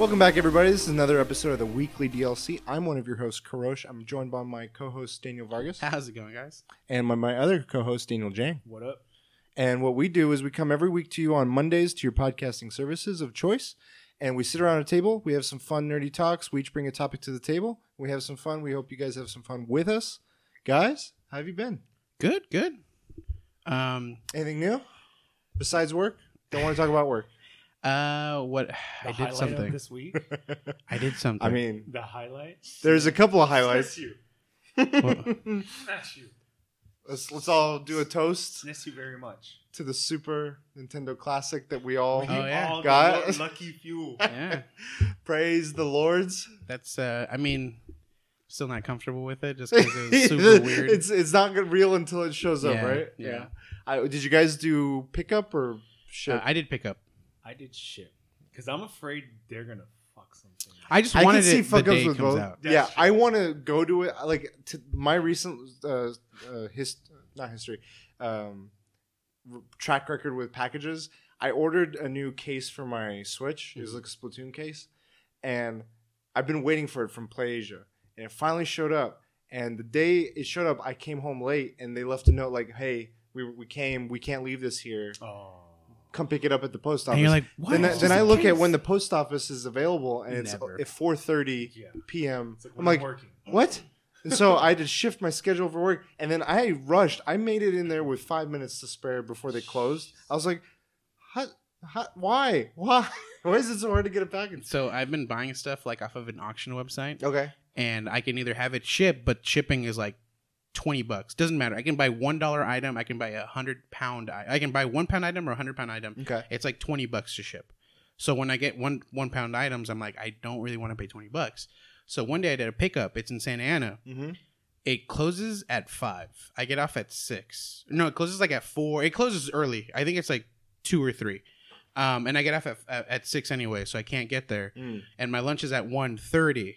Welcome back, everybody. This is another episode of the Weekly DLC. I'm one of your hosts, Karosh. I'm joined by my co-host Daniel Vargas How's it going, guys? and my, my other co-host Daniel Jang. What up? And what we do is we come every week to you on Mondays to your podcasting services of choice, and we sit around a table. We have some fun, nerdy talks. We each bring a topic to the table. We have some fun. We hope you guys have some fun with us, guys. How have you been? Good, good. Um, Anything new besides work? Don't want to talk about work. Uh, what The I did something. of this week. I did something. I mean, the highlights. there's a couple of highlights. Bless you. Well, Bless you. Let's let's all do a toast Bless you very much. to the Super Nintendo Classic that we all Oh, yeah. all Got- the lucky few. yeah, praise the Lords. that's. Uh, I mean, still not comfortable with it just because it was super weird. It's it's not good- real until it shows up, right? yeah. I, did you guys do pickup or ship? Uh, I did pick up. I did shit because I'm afraid they're gonna fuck something. I just I wanted can see it the fuck ups day it with comes both. out. Yeah, That's I want to go to it. Like to my recent uh, uh, his not history, um, r- track record with packages. I ordered a new case for my Switch. It was like a Splatoon case, and I've been waiting for it from PlayAsia, and it finally showed up. And the day it showed up, I came home late, and they left a note like, "Hey, we we came. We can't leave this here. Oh, Come pick it up at the post office." And you're like, what? then, I- It's then just I a look at case. when the post office is available, and it's Never. at four thirty yeah. p.m. It's like I'm when like, I'm working. what? And so I had to shift my schedule for work, and then I rushed. I made it in there with five minutes to spare before they closed. I was like, how, how, why? Why? Why is it so hard to get a package? So I've been buying stuff like off of an auction website, Okay. and I can either have it shipped, but shipping is like twenty bucks. Doesn't matter. I can buy one dollar item. I can buy a hundred pound. I I can buy one pound item or a hundred pound item. Okay. It's like twenty bucks to ship. So when I get one one pound items, I'm like, I don't really want to pay twenty bucks. So one day I did a pickup. It's in Santa Ana. Mm-hmm. It closes at five. I get off at six. No, it closes like at four. It closes early. I think it's like two or three. Um, and I get off at, at, at six anyway, so I can't get there. Mm. And my lunch is at 1.30.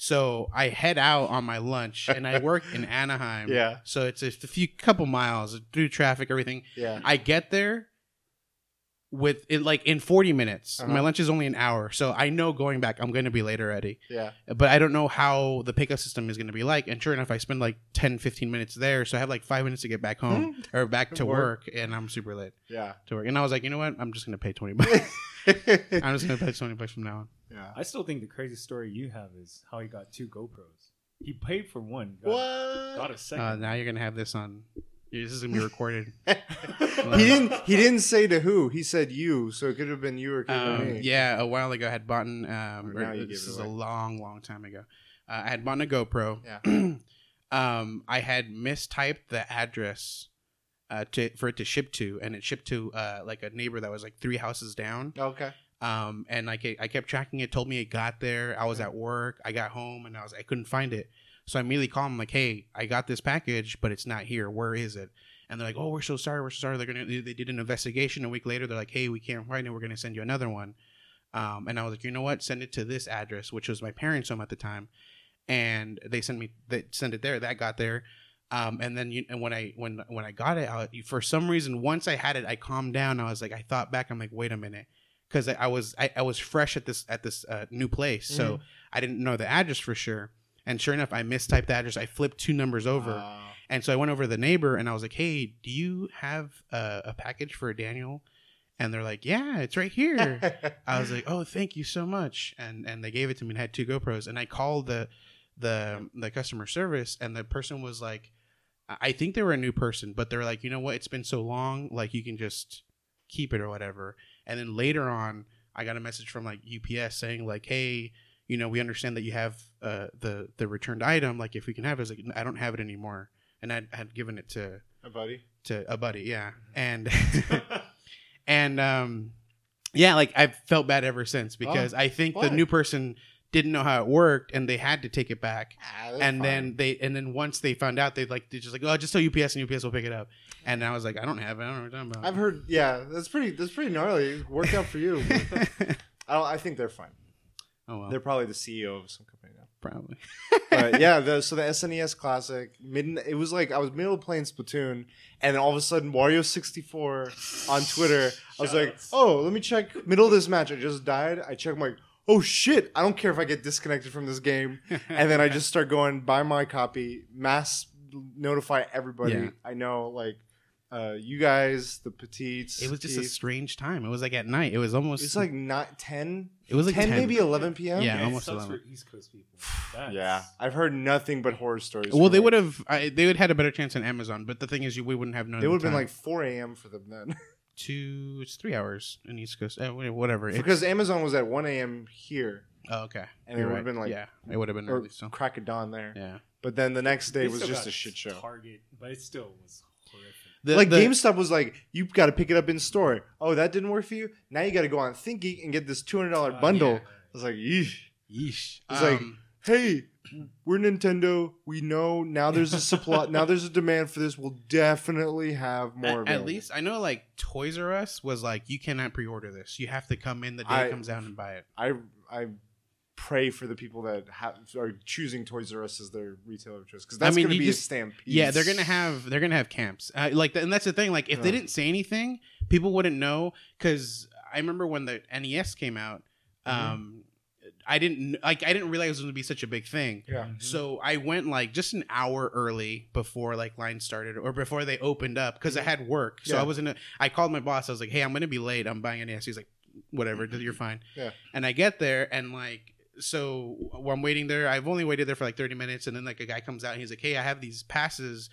So I head out on my lunch, and I work in Anaheim. Yeah. So it's a few couple miles through traffic, everything. Yeah. I get there with it like in 40 minutes. Uh-huh. My lunch is only an hour, so I know going back I'm going to be late already. Yeah. But I don't know how the pickup system is going to be like. And sure enough, I spend like 10, 15 minutes there, so I have like five minutes to get back home or back to Work. work, and I'm super late Yeah. to work. And I was like, you know what? I'm just going to pay 20 bucks. I'm just going to pay 20 bucks from now on. yeah. I still think the craziest story you have is how he got two GoPros. He paid for one. Got, What? Got a second. Uh, now you're going to have this on. This is going to be recorded. he didn't. He didn't say to who. He said you. So it could have been you or could have Um, me. yeah, a while ago I had bought an, um, Or now you this is a long, long time ago. Uh, I had bought a GoPro. Yeah. um, I had mistyped the address uh, to for it to ship to, and it shipped to uh, like a neighbor that was like three houses down. Okay. Um, and I, ke- I kept tracking it. Told me it got there. I was at work. I got home, and I was I couldn't find it. So I immediately called them like, "Hey, I got this package, but it's not here. Where is it?" And they're like, "Oh, we're so sorry. We're so sorry." They're gonna they they did an investigation a week later. They're like, "Hey, we can't find it. We're gonna send you another one." Um, and I was like, "You know what? Send it to this address, which was my parents' home at the time." And they sent me they sent it there. That got there. Um, and then you, and when I when when I got it, I, for some reason, once I had it, I calmed down. I was like, I thought back. I'm like, wait a minute, because I, I was I, I was fresh at this at this uh, new place, so I didn't know the address for sure. And sure enough, I mistyped the address. I flipped two numbers over, Uh, and so I went over to the neighbor and I was like, "Hey, do you have a, a package for Daniel?" And they're like, "Yeah, it's right here." I was like, "Oh, thank you so much," and and they gave it to me and had two GoPros. And I called the the the customer service, and the person was like, I- "I think they were a new person, but they're like, you know what? It's been so long, like you can just keep it or whatever." And then later on, I got a message from like UPS saying like, "Hey." You know, we understand that you have uh, the the returned item. Like, if we can have it, I was like, I don't have it anymore, and I had given it to a buddy. to a buddy, yeah, and and um, yeah, like I've felt bad ever since because I think why? the new person didn't know how it worked and they had to take it back, Ah, and fine. then they and then once they found out, they like they just like oh just tell UPS and UPS will pick it up, and I was like I don't have it, I don't know what you're talking I've heard. Yeah, that's pretty. That's pretty gnarly. It worked out for you. I don't. I think they're fine. oh well, They're probably the CEO of some company now. probably. But yeah, the, so the SNES Classic, mid, it was like I was middle of playing Splatoon, and then all of a sudden Wario sixty four on Twitter. I was like, oh, let me check middle of this match. I just died. I checked. I'm like, oh shit, I don't care if I get disconnected from this game. and then I just start going buy my copy, mass notify everybody Yeah. I know, like uh, you guys, the petites. It was just a strange time. It was like at night. It was almost. It's like not ten. it was like 10, 10, maybe eleven p.m. Yeah, it almost 11. for East Coast people. That's- yeah. I've heard nothing but horror stories. Well, they like- would have. They would had a better chance on Amazon, but the thing is, you we wouldn't have known. They would have been like four a.m. for them then, two. It's three hours in East Coast. Uh, whatever. It's- because Amazon was at one a.m. here oh, okay, and it You're would've right. been like- yeah, it would have been or early. So crack of dawn there. yeah, But then the next day They was just a shit show. Target, but it still was horrific. the, like the- GameStop was like, you've got to pick it up in store. Oh, that didn't work for you. Now you got to go on ThinkGeek and get this two hundred dollar Uh, bundle. yeah. I was like, Yeesh. Yeesh. It's like- Um, hey, we're Nintendo. We know now there's a supply. now there's a demand for this. We'll definitely have more. at, at least I know like Toys R Us was like you cannot pre-order this. You have to come in the day I- it comes out and buy it. I I pray for the people that have are choosing Toys R Us as their retailer of choice because I that's mean, going to be just- a stampede. Yeah, they're gonna have they're gonna have camps. Uh, like, and that's the thing. Like, if they didn't say anything, people wouldn't know. Because I remember when the NES came out, Mm-hmm. I didn't like I didn't realize it was gonna be such a big thing. Yeah. Mhm. So I went like just an hour early before like line started or before they opened up because I had work. So Yeah. I was in a. I called my boss. I was like, "Hey, I'm gonna be late. I'm buying an NES." He's like, "Whatever, you're fine." Yeah. And I get there and like so while I'm waiting there, I've only waited there for like 30 minutes, and then like a guy comes out and he's like, "Hey, I have these passes.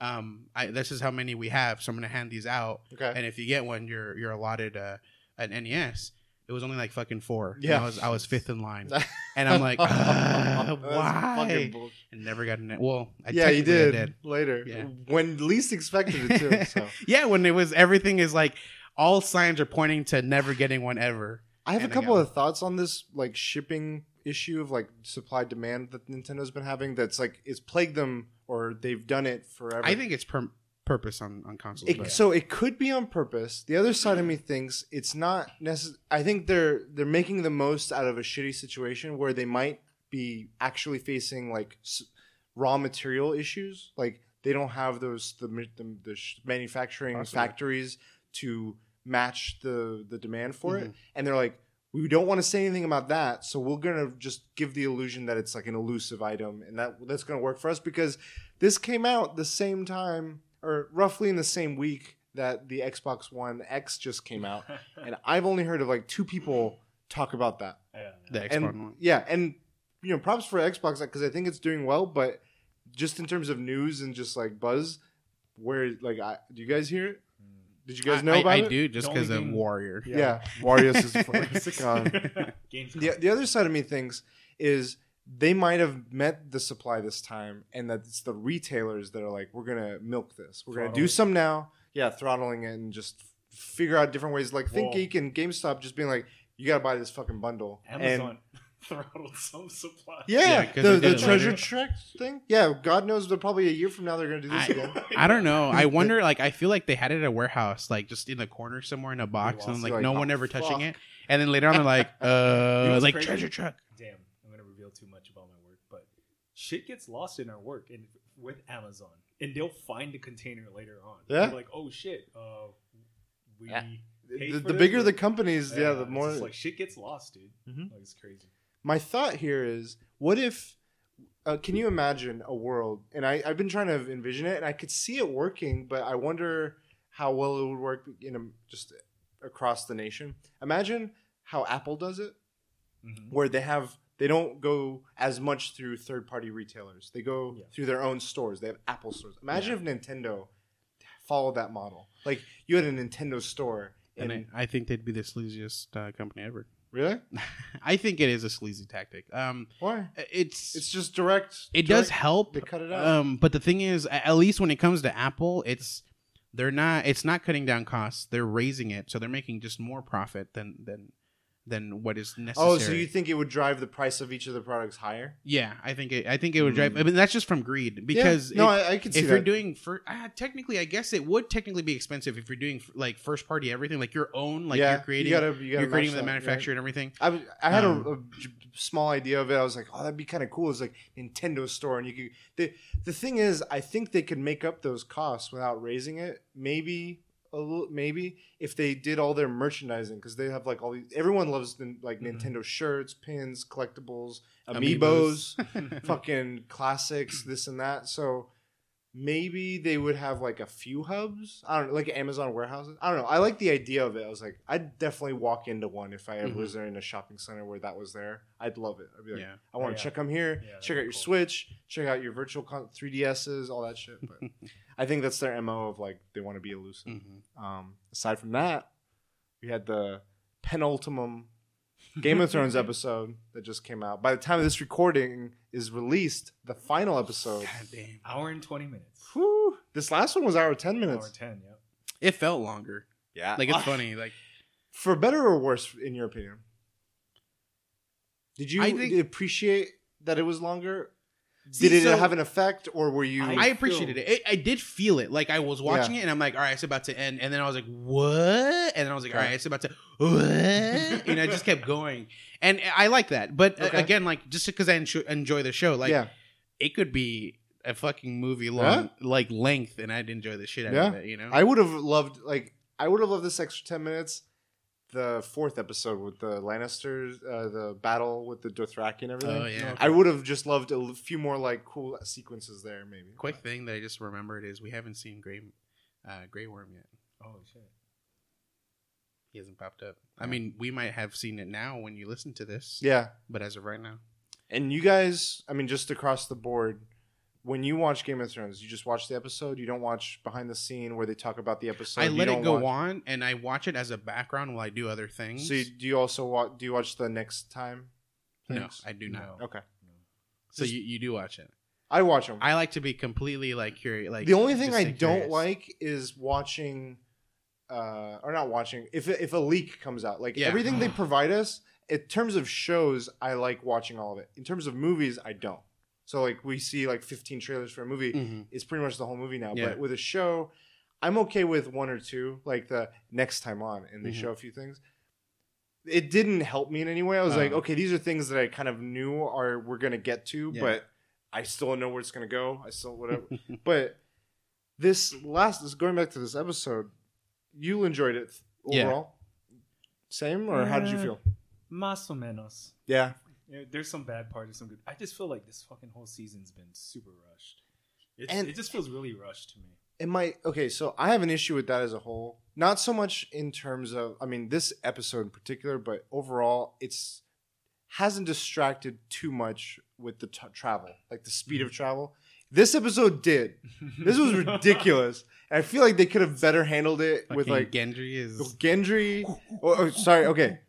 Um, I, this is how many we have, so I'm gonna hand these out, Okay. and if you get one, you're you're allotted uh, an NES." It was only like fucking four. Yeah. I was I was fifth in line, and I'm like, "Ah, That's why? and never got an. Well, I yeah, you did, I later Yeah. when least expected it too. So yeah, when it was everything is like all signs are pointing to never getting one ever. I have a And couple of thoughts on this like shipping issue of like supply demand that Nintendo's been having. That's like it's plagued them or they've done it forever. I think it's per- purpose on on consoles. It, So it could be on purpose. The other side of me thinks it's not necessary. I think they're they're making the most out of a shitty situation where they might be actually facing like s- raw material issues. Like they don't have those the the, the sh- manufacturing Possibly. factories to match the the demand for Mm-hmm. it, and they're like. We don't want to say anything about that, so we're gonna just give the illusion that it's like an elusive item, and that that's gonna work for us because this came out the same time or roughly in the same week that the Xbox One X just came out, and I've only heard of like two people talk about that. yeah, the Xbox And One. yeah, and you know, props for Xbox because I think it's doing well, but just in terms of news and just like buzz, where like, I, do you guys hear it? Did you guys know I, about I it? do just because only of Warrior. Yeah, Warriors is fucking gone. The, the other side of me thinks is they might have met the supply this time, and that it's the retailers that are like, we're gonna milk this. We're gonna do it. some now, yeah, throttling it and just figure out different ways. Like Well- ThinkGeek and GameStop just being like, you gotta buy this fucking bundle. Amazon throttled some supply. And yeah, Yeah, 'cause the, they the it treasure later. track thing. Yeah, God knows, but probably a year from now they're gonna do this I- again. I don't know. I wonder. Like, I feel like they had it at a warehouse, like just in the corner somewhere in a box, lost and it. like Like, no oh, one ever touching fuck. it. And then later on, they're like, uh, what's like crazy? treasure truck. Damn, I'm gonna reveal too much about my work, but shit gets lost in our work and with Amazon, and they'll find the container later on. Yeah? They're like, oh shit, uh, we. Yeah. The, the bigger the companies, yeah, the more. just like shit gets lost, dude. Mhm. Like it's crazy. my thought here is what if uh, can you imagine a world and I, i've been trying to envision it and i could see it working but i wonder how well it would work in a, just across the nation imagine how apple does it Mhm. where they have they don't go as much through third party retailers they go Yeah. through their own stores they have apple stores imagine if nintendo followed that model like you had a nintendo store And and I, I think they'd be the sleaziest uh, company ever. really I think it is a sleazy tactic. Um, why it's it's just direct it does direct- help. they cut it out Um, but the thing is, at least when it comes to Apple, it's they're not. It's not cutting down costs. They're raising it, so they're making just more profit than than than what is necessary. Oh, so you think it would drive the price of each of the products higher? Yeah, I think it. I think it would drive. I mean, that's just from greed because Yeah. no, if, I, I can see if that. you're doing for uh, technically, I guess it would technically be expensive if you're doing like first party everything, like your own, like yeah, you're creating, you gotta, you gotta you're creating the manufacturer and everything. I, I had Um, a, a small idea of it. I was like, oh, that'd be kind of cool. It's like Nintendo store, and you could. The the thing is, I think they could make up those costs without raising it. Maybe a little, maybe if they did all their merchandising because they have like all these. Everyone loves the, like Mhm. Nintendo shirts, pins, collectibles, Amiibos. amiibos, fucking classics, this and that. So maybe they would have like a few hubs. I don't know, like Amazon warehouses. I don't know. I like the idea of it. I was like, I'd definitely walk into one if I ever Mhm. was there in a shopping center where that was there. I'd love it. I'd be like, yeah. I want Oh, to yeah. check them here. Yeah, check out your cool. Switch. Check out your virtual con- 3DSs, all that shit. But I think that's their mo of like they want to be elusive. Mhm. Um, aside from that, we had the penultimum Game of Thrones episode that just came out. By the time this recording is released, the final episode. God damn. Hour and twenty minutes. Whew, this last one was hour ten minutes. Hour ten. Yeah. It felt longer. Yeah, Like it's funny. Like for better or worse, in your opinion. Did you think- appreciate that it was longer? See, Did it so- have an effect, or were you? I appreciated it. it. I did feel it. Like I was watching it, and I'm like, all right, it's about to end. And then I was like, what? And then I was like, all right, it's about to. What? and I just kept going, and I like that. But uh, Okay. again, like just because I enjoy, the show, like yeah, it could be a fucking movie long, like length, and I'd enjoy the shit out of it. You know, I would have loved like I would have loved this extra ten minutes. The fourth episode with the Lannisters, uh, the battle with the Dothraki and everything. oh yeah. I would have just loved a few more like cool sequences there, maybe. Quick thing that I just remembered is we haven't seen Gray, uh, Grey Worm yet. Oh shit. He hasn't popped up. I mean, we might have seen it now when you listen to this. Yeah, But as of right now, and you guys, I mean, just across the board, when you watch Game of Thrones, you just watch the episode. You don't watch behind the scene where they talk about the episode. I let it go watch- on, and I watch it as a background while I do other things. So you, do you also watch? Do you watch the next time? no. I do not. No. Okay, So Just- you, you do watch it. I watch them. I like to be completely like curious. Like the only thing I don't curious. like is watching, uh, or not watching. If if a leak comes out, like Yeah. everything they provide us in terms of shows, I like watching all of it. In terms of movies, I don't. So like we see like 15 trailers for a movie, Mhm. it's pretty much the whole movie now. Yeah. But with a show, I'm okay with one or two, like the next time on, and they Mhm. show a few things. It didn't help me in any way. I was like, Oh. okay, these are things that I kind of knew are we're gonna get to, Yeah. but I still don't know where it's gonna go. I still whatever. but this last, this going back to this episode, you enjoyed it Yeah. overall. Same or how did you Uh, feel? Más o menos. Yeah, Yeah, There's some bad parts, and some good. I just feel like this fucking whole season's been super rushed. It, And- it just feels really rushed to me. it might okay so i have an issue with that as a whole not so much in terms of i mean this episode in particular but overall it's hasn't distracted too much with the t- travel like the speed of mm-hmm. travel this episode did this was ridiculous i feel like they could have better handled it with like Gendry is gendry oh, oh, sorry okay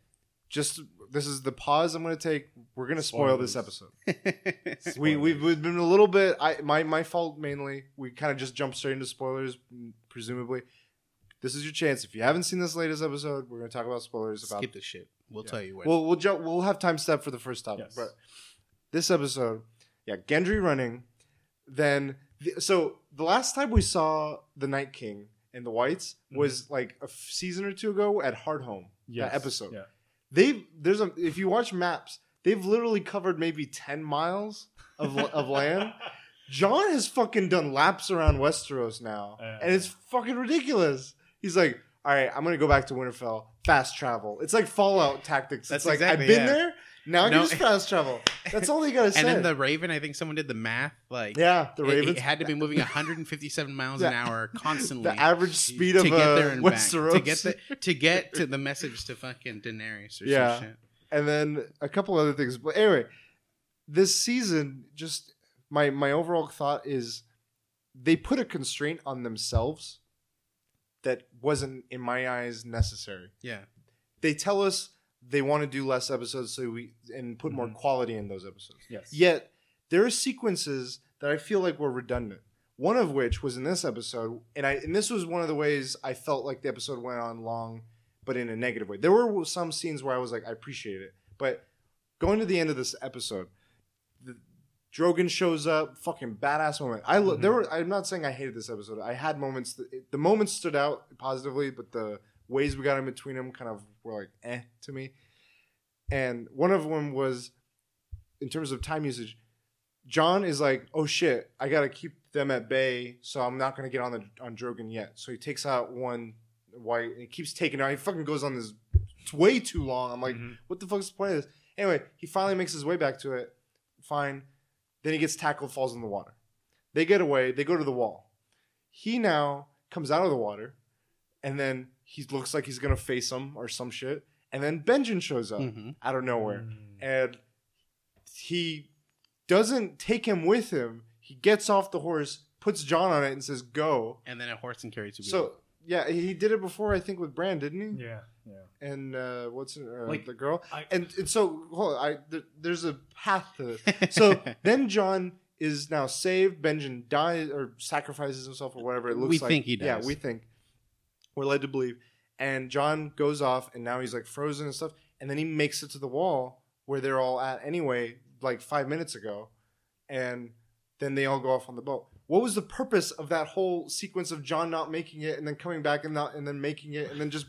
just this is the pause i'm going to take we're going to spoil this episode we we've, we've been a little bit I my my fault mainly. We kind of just jumped straight into spoilers, presumably. This is your chance. If you haven't seen this latest episode, we're going to talk about spoilers about. skip the shit. We'll Yeah. tell you when. We'll we'll jump. We'll have time step for the first topic, Yes. but this episode, yeah, Gendry running. Then the, so the last time we saw the Night King and the Whites mm-hmm. was like a f- season or two ago at Hardhome. Yes. That episode. Yeah. They've there's a if you watch maps, they've literally covered maybe ten miles of of land. Jon has fucking done laps around Westeros now, Yeah. and it's fucking ridiculous. He's like, all right, I'm gonna go back to Winterfell, fast travel. It's like Fallout tactics. That's it's like exactly- I've been yeah. there, now No. just fast travel. That's all they gotta say. and then the Raven, I think someone did the math. Like, yeah, the Raven had to be moving 157 miles an hour constantly. the average speed to of to get uh, there and back to get the to get to the message to fucking Daenerys or Yeah. some shit. and then a couple other things. But anyway, this season, just my my overall thought is they put a constraint on themselves that wasn't, in my eyes, necessary. Yeah, They tell us they want to do less episodes so we and put more Mhm. quality in those episodes. Yes. Yet there are sequences that I feel like were redundant. One of which was in this episode, and I and this was one of the ways I felt like the episode went on long, but in a negative way. There were some scenes where I was like, I appreciate it, but going to the end of this episode, the, Drogon shows up, fucking badass moment. I lo- Mhm. there were. I'm not saying I hated this episode. I had moments. That, the moments stood out positively, but the ways we got in between them kind of were like eh to me. And one of them was in terms of time usage. Jon is like, "Oh shit, I gotta keep them at bay, so I'm not gonna get on the on Drogon yet." So he takes out one white, and he keeps taking out. He fucking goes on this. It's way too long. I'm like, Mhm. what the fuck's the point of this? Anyway, he finally makes his way back to it. Fine. Then he gets tackled, falls in the water. They get away. They go to the wall. He now comes out of the water, and then he looks like he's gonna face him or some shit. And then Benjen shows up Mhm. out of nowhere, Mm. and he doesn't take him with him. He gets off the horse, puts Jon on it, and says, "Go." And then a horse and carry two people. So yeah, he did it before, I think, with Bran, didn't he? Yeah, yeah. And uh, what's uh, Like, the girl? I- and, and so hold on, I th- there's a path to this. So then Jon is now saved. Benjen dies or sacrifices himself or whatever it looks We like. We think he does. Yeah, we think. We're led to believe. And Jon goes off, and now he's like frozen and stuff. And then he makes it to the wall where they're all at anyway, like five minutes ago. And then they all go off on the boat. What was the purpose of that whole sequence of Jon not making it and then coming back and not and then making it and then just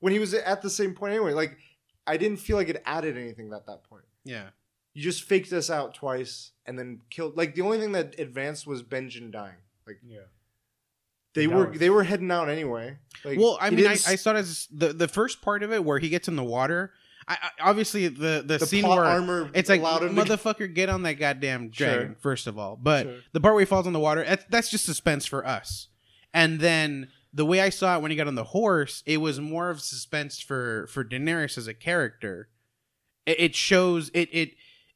when he was at the same point anyway? Like I didn't feel like it added anything at that point. yeah. You just faked us out twice and then killed. Like the only thing that advanced was Benjen dying. Like Yeah. They were was- they were heading out anyway. Like well, I mean, I, I saw it as the the first part of it where he gets in the water. I, I obviously the the, the scene where armor. it's like allowed him to- motherfucker, get on that goddamn dragon Sure. first of all. But Sure. the part where he falls in the water, that's, that's just suspense for us. And then the way I saw it when he got on the horse, it was more of suspense for for Daenerys as a character. It, it shows it it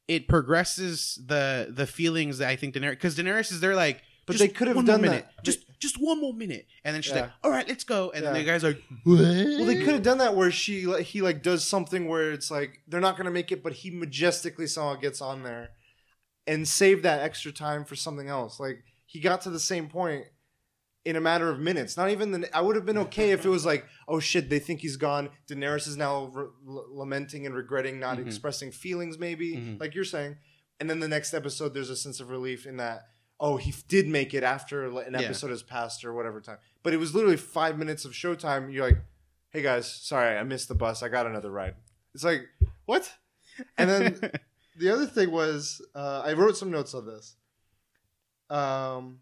it progresses the the feelings that I think Daenerys because Daenerys is there like. But "Just they could have one done minute. that. Just just one more minute, and then she's Yeah. like, "All right, let's go." And then the guy's like, "What?" Well, they could have done that where she like, he like does something where it's like they're not gonna make it, but he majestically somehow gets on there and save that extra time for something else. Like he got to the same point in a matter of minutes. Not even the. I would have been okay if it was like, oh shit, they think he's gone. Daenerys is now re- lamenting and regretting not Mhm. expressing feelings, maybe Mhm. like you're saying. And then the next episode, there's a sense of relief in that. Oh, he did make it after an Yeah. episode has passed or whatever time. But it was literally five minutes of showtime. You're like, hey guys, sorry, I missed the bus. I got another ride. It's like, what? And then the other thing was, uh, I wrote some notes on this. Um,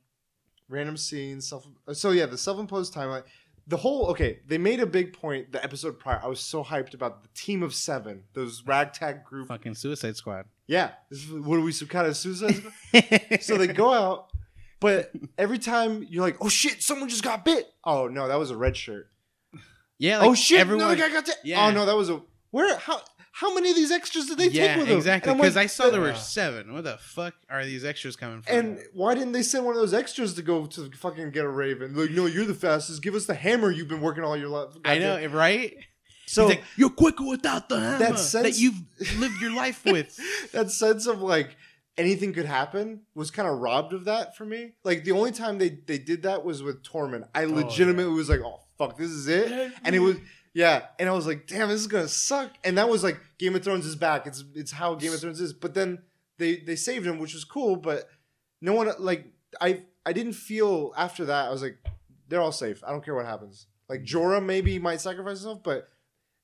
random scenes, self. So yeah, the self-imposed timeline. The whole okay. They made a big point. The episode prior, I was so hyped about the team of seven, those ragtag group. Fucking Suicide Squad. Yeah, this is, what are we some kind of suicide? Squad? so they go out, but every time you're like, oh shit, someone just got bit. Oh no, that was a red shirt. Yeah. Like oh shit, Everyone. another guy got bit. Yeah. Oh no, that was a where? How how many of these extras did they yeah, take with them? exactly. Because like, I saw there were seven. Where the fuck are these extras coming from? And why didn't they send one of those extras to go to fucking get a raven? Like, no, you're the fastest. Give us the hammer you've been working all your life. I know, right? So He's like, you're quicker without the hammer that, sense- that you've lived your life with. that sense of like anything could happen was kind of robbed of that for me. Like the only time they they did that was with Tormund. I oh, legitimately was like, oh fuck, this is it. And it was yeah, and I was like, damn, this is gonna suck. And that was like Game of Thrones is back. It's it's how Game of Thrones is. But then they they saved him, which was cool. But no one like I I didn't feel after that. I was like, they're all safe. I don't care what happens. Like Jorah maybe might sacrifice himself, but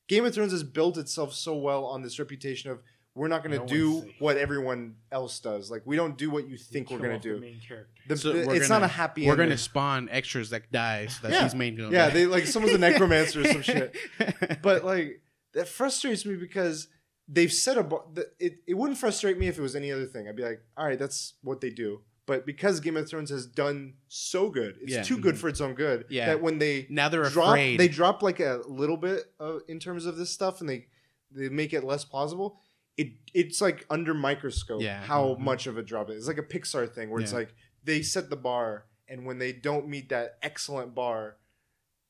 Game of Thrones has built itself so well on this reputation of we're not going to No do one's what everyone else does. Like we don't do what you think we're Kill going off to the do. main character. The, So the- we're it's gonna- not a happy. We're ending. gonna spawn extras that dies that Yeah. these main yeah, die. they like someone's a necromancer or some shit. But like that frustrates me because they've set a bar. The, it it wouldn't frustrate me if it was any other thing. I'd be like, all right, that's what they do. But because Game of Thrones has done so good, it's Yeah. too good for its own good. Yeah. That when they now they're drop, afraid. they drop like a little bit uh, in terms of this stuff, and they they make it less plausible. It it's like under microscope Yeah. how Mhm. much of a drop it is. It's like a Pixar thing where it's like they set the bar, and when they don't meet that excellent bar,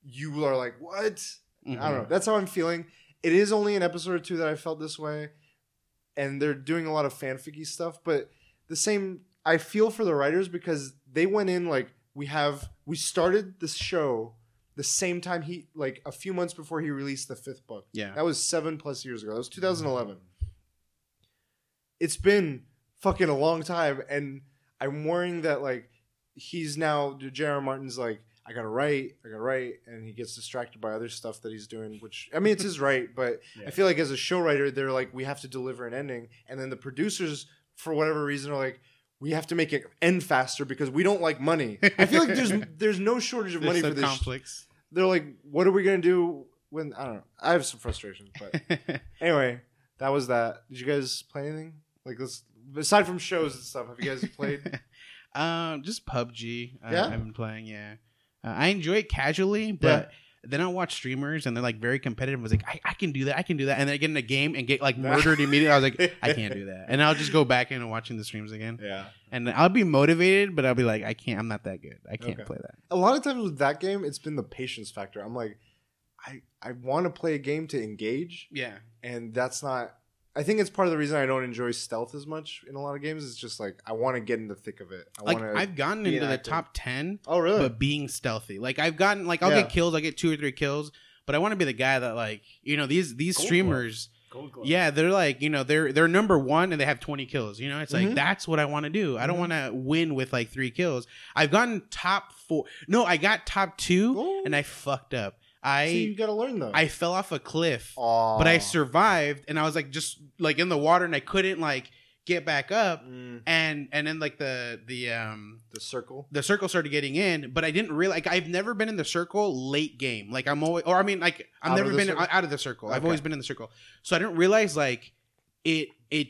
you are like, what? Mhm. I don't know. That's how I'm feeling. It is only an episode or two that I felt this way, and they're doing a lot of fanficky stuff. But the same, I feel for the writers because they went in like we have. We started this show the same time he like a few months before he released the fifth book. Yeah. That was seven plus years ago. That was 2011. It's been fucking a long time, and I'm worrying that like he's now J.R. Martin's like I gotta write, I gotta write, and he gets distracted by other stuff that he's doing. Which I mean, it's his right, but Yeah. I feel like as a show writer, they're like we have to deliver an ending, and then the producers, for whatever reason, are like. We have to make it end faster because we don't like money. I feel like there's there's no shortage of money for this they're like, "What are we gonna do when?" I don't know. I have some frustration, but anyway, that was that. Did you guys play anything like this aside from shows and stuff? Have you guys played? um, just PUBG. Uh, Yeah? I've been playing. Yeah, uh, I enjoy it casually, but then I watch streamers and they're like very competitive. I was like, I, I can do that. I can do that. And then I get in a game and get like murdered immediately. I was like, I can't do that. And I'll just go back into watching the streams again. yeah. And I'll be motivated, but I'll be like, I can't. I'm not that good. I can't Okay. play that. A lot of times with that game, it's been the patience factor. I'm like, I I want to play a game to engage, Yeah. and that's not. I think it's part of the reason I don't enjoy stealth as much in a lot of games. It's just like I want to get in the thick of it. I Like want to. I've gotten be into the top ten. Oh really? but being stealthy. Like I've gotten like I'll Yeah. get kills. I get two or three kills, but I want to be the guy that like you know these these Gold streamers. Gold glove. Yeah, they're like you know they're they're number one and they have twenty kills. You know, it's like Mhm. that's what I want to do. I don't Mhm. want to win with like three kills. I've gotten top four. No, I got top two Oh. and I fucked up. You I got to learn though. I fell off a cliff, Aw. but I survived and I was like just like in the water and I couldn't like get back up Mm, and and then like the the um the circle. the circle started getting in, but I didn't realize. Like, I've never been in the circle late game. Like I'm always, or I mean, like I've Out never been circle? out of the circle. I've always been in the circle, so I didn't realize like it it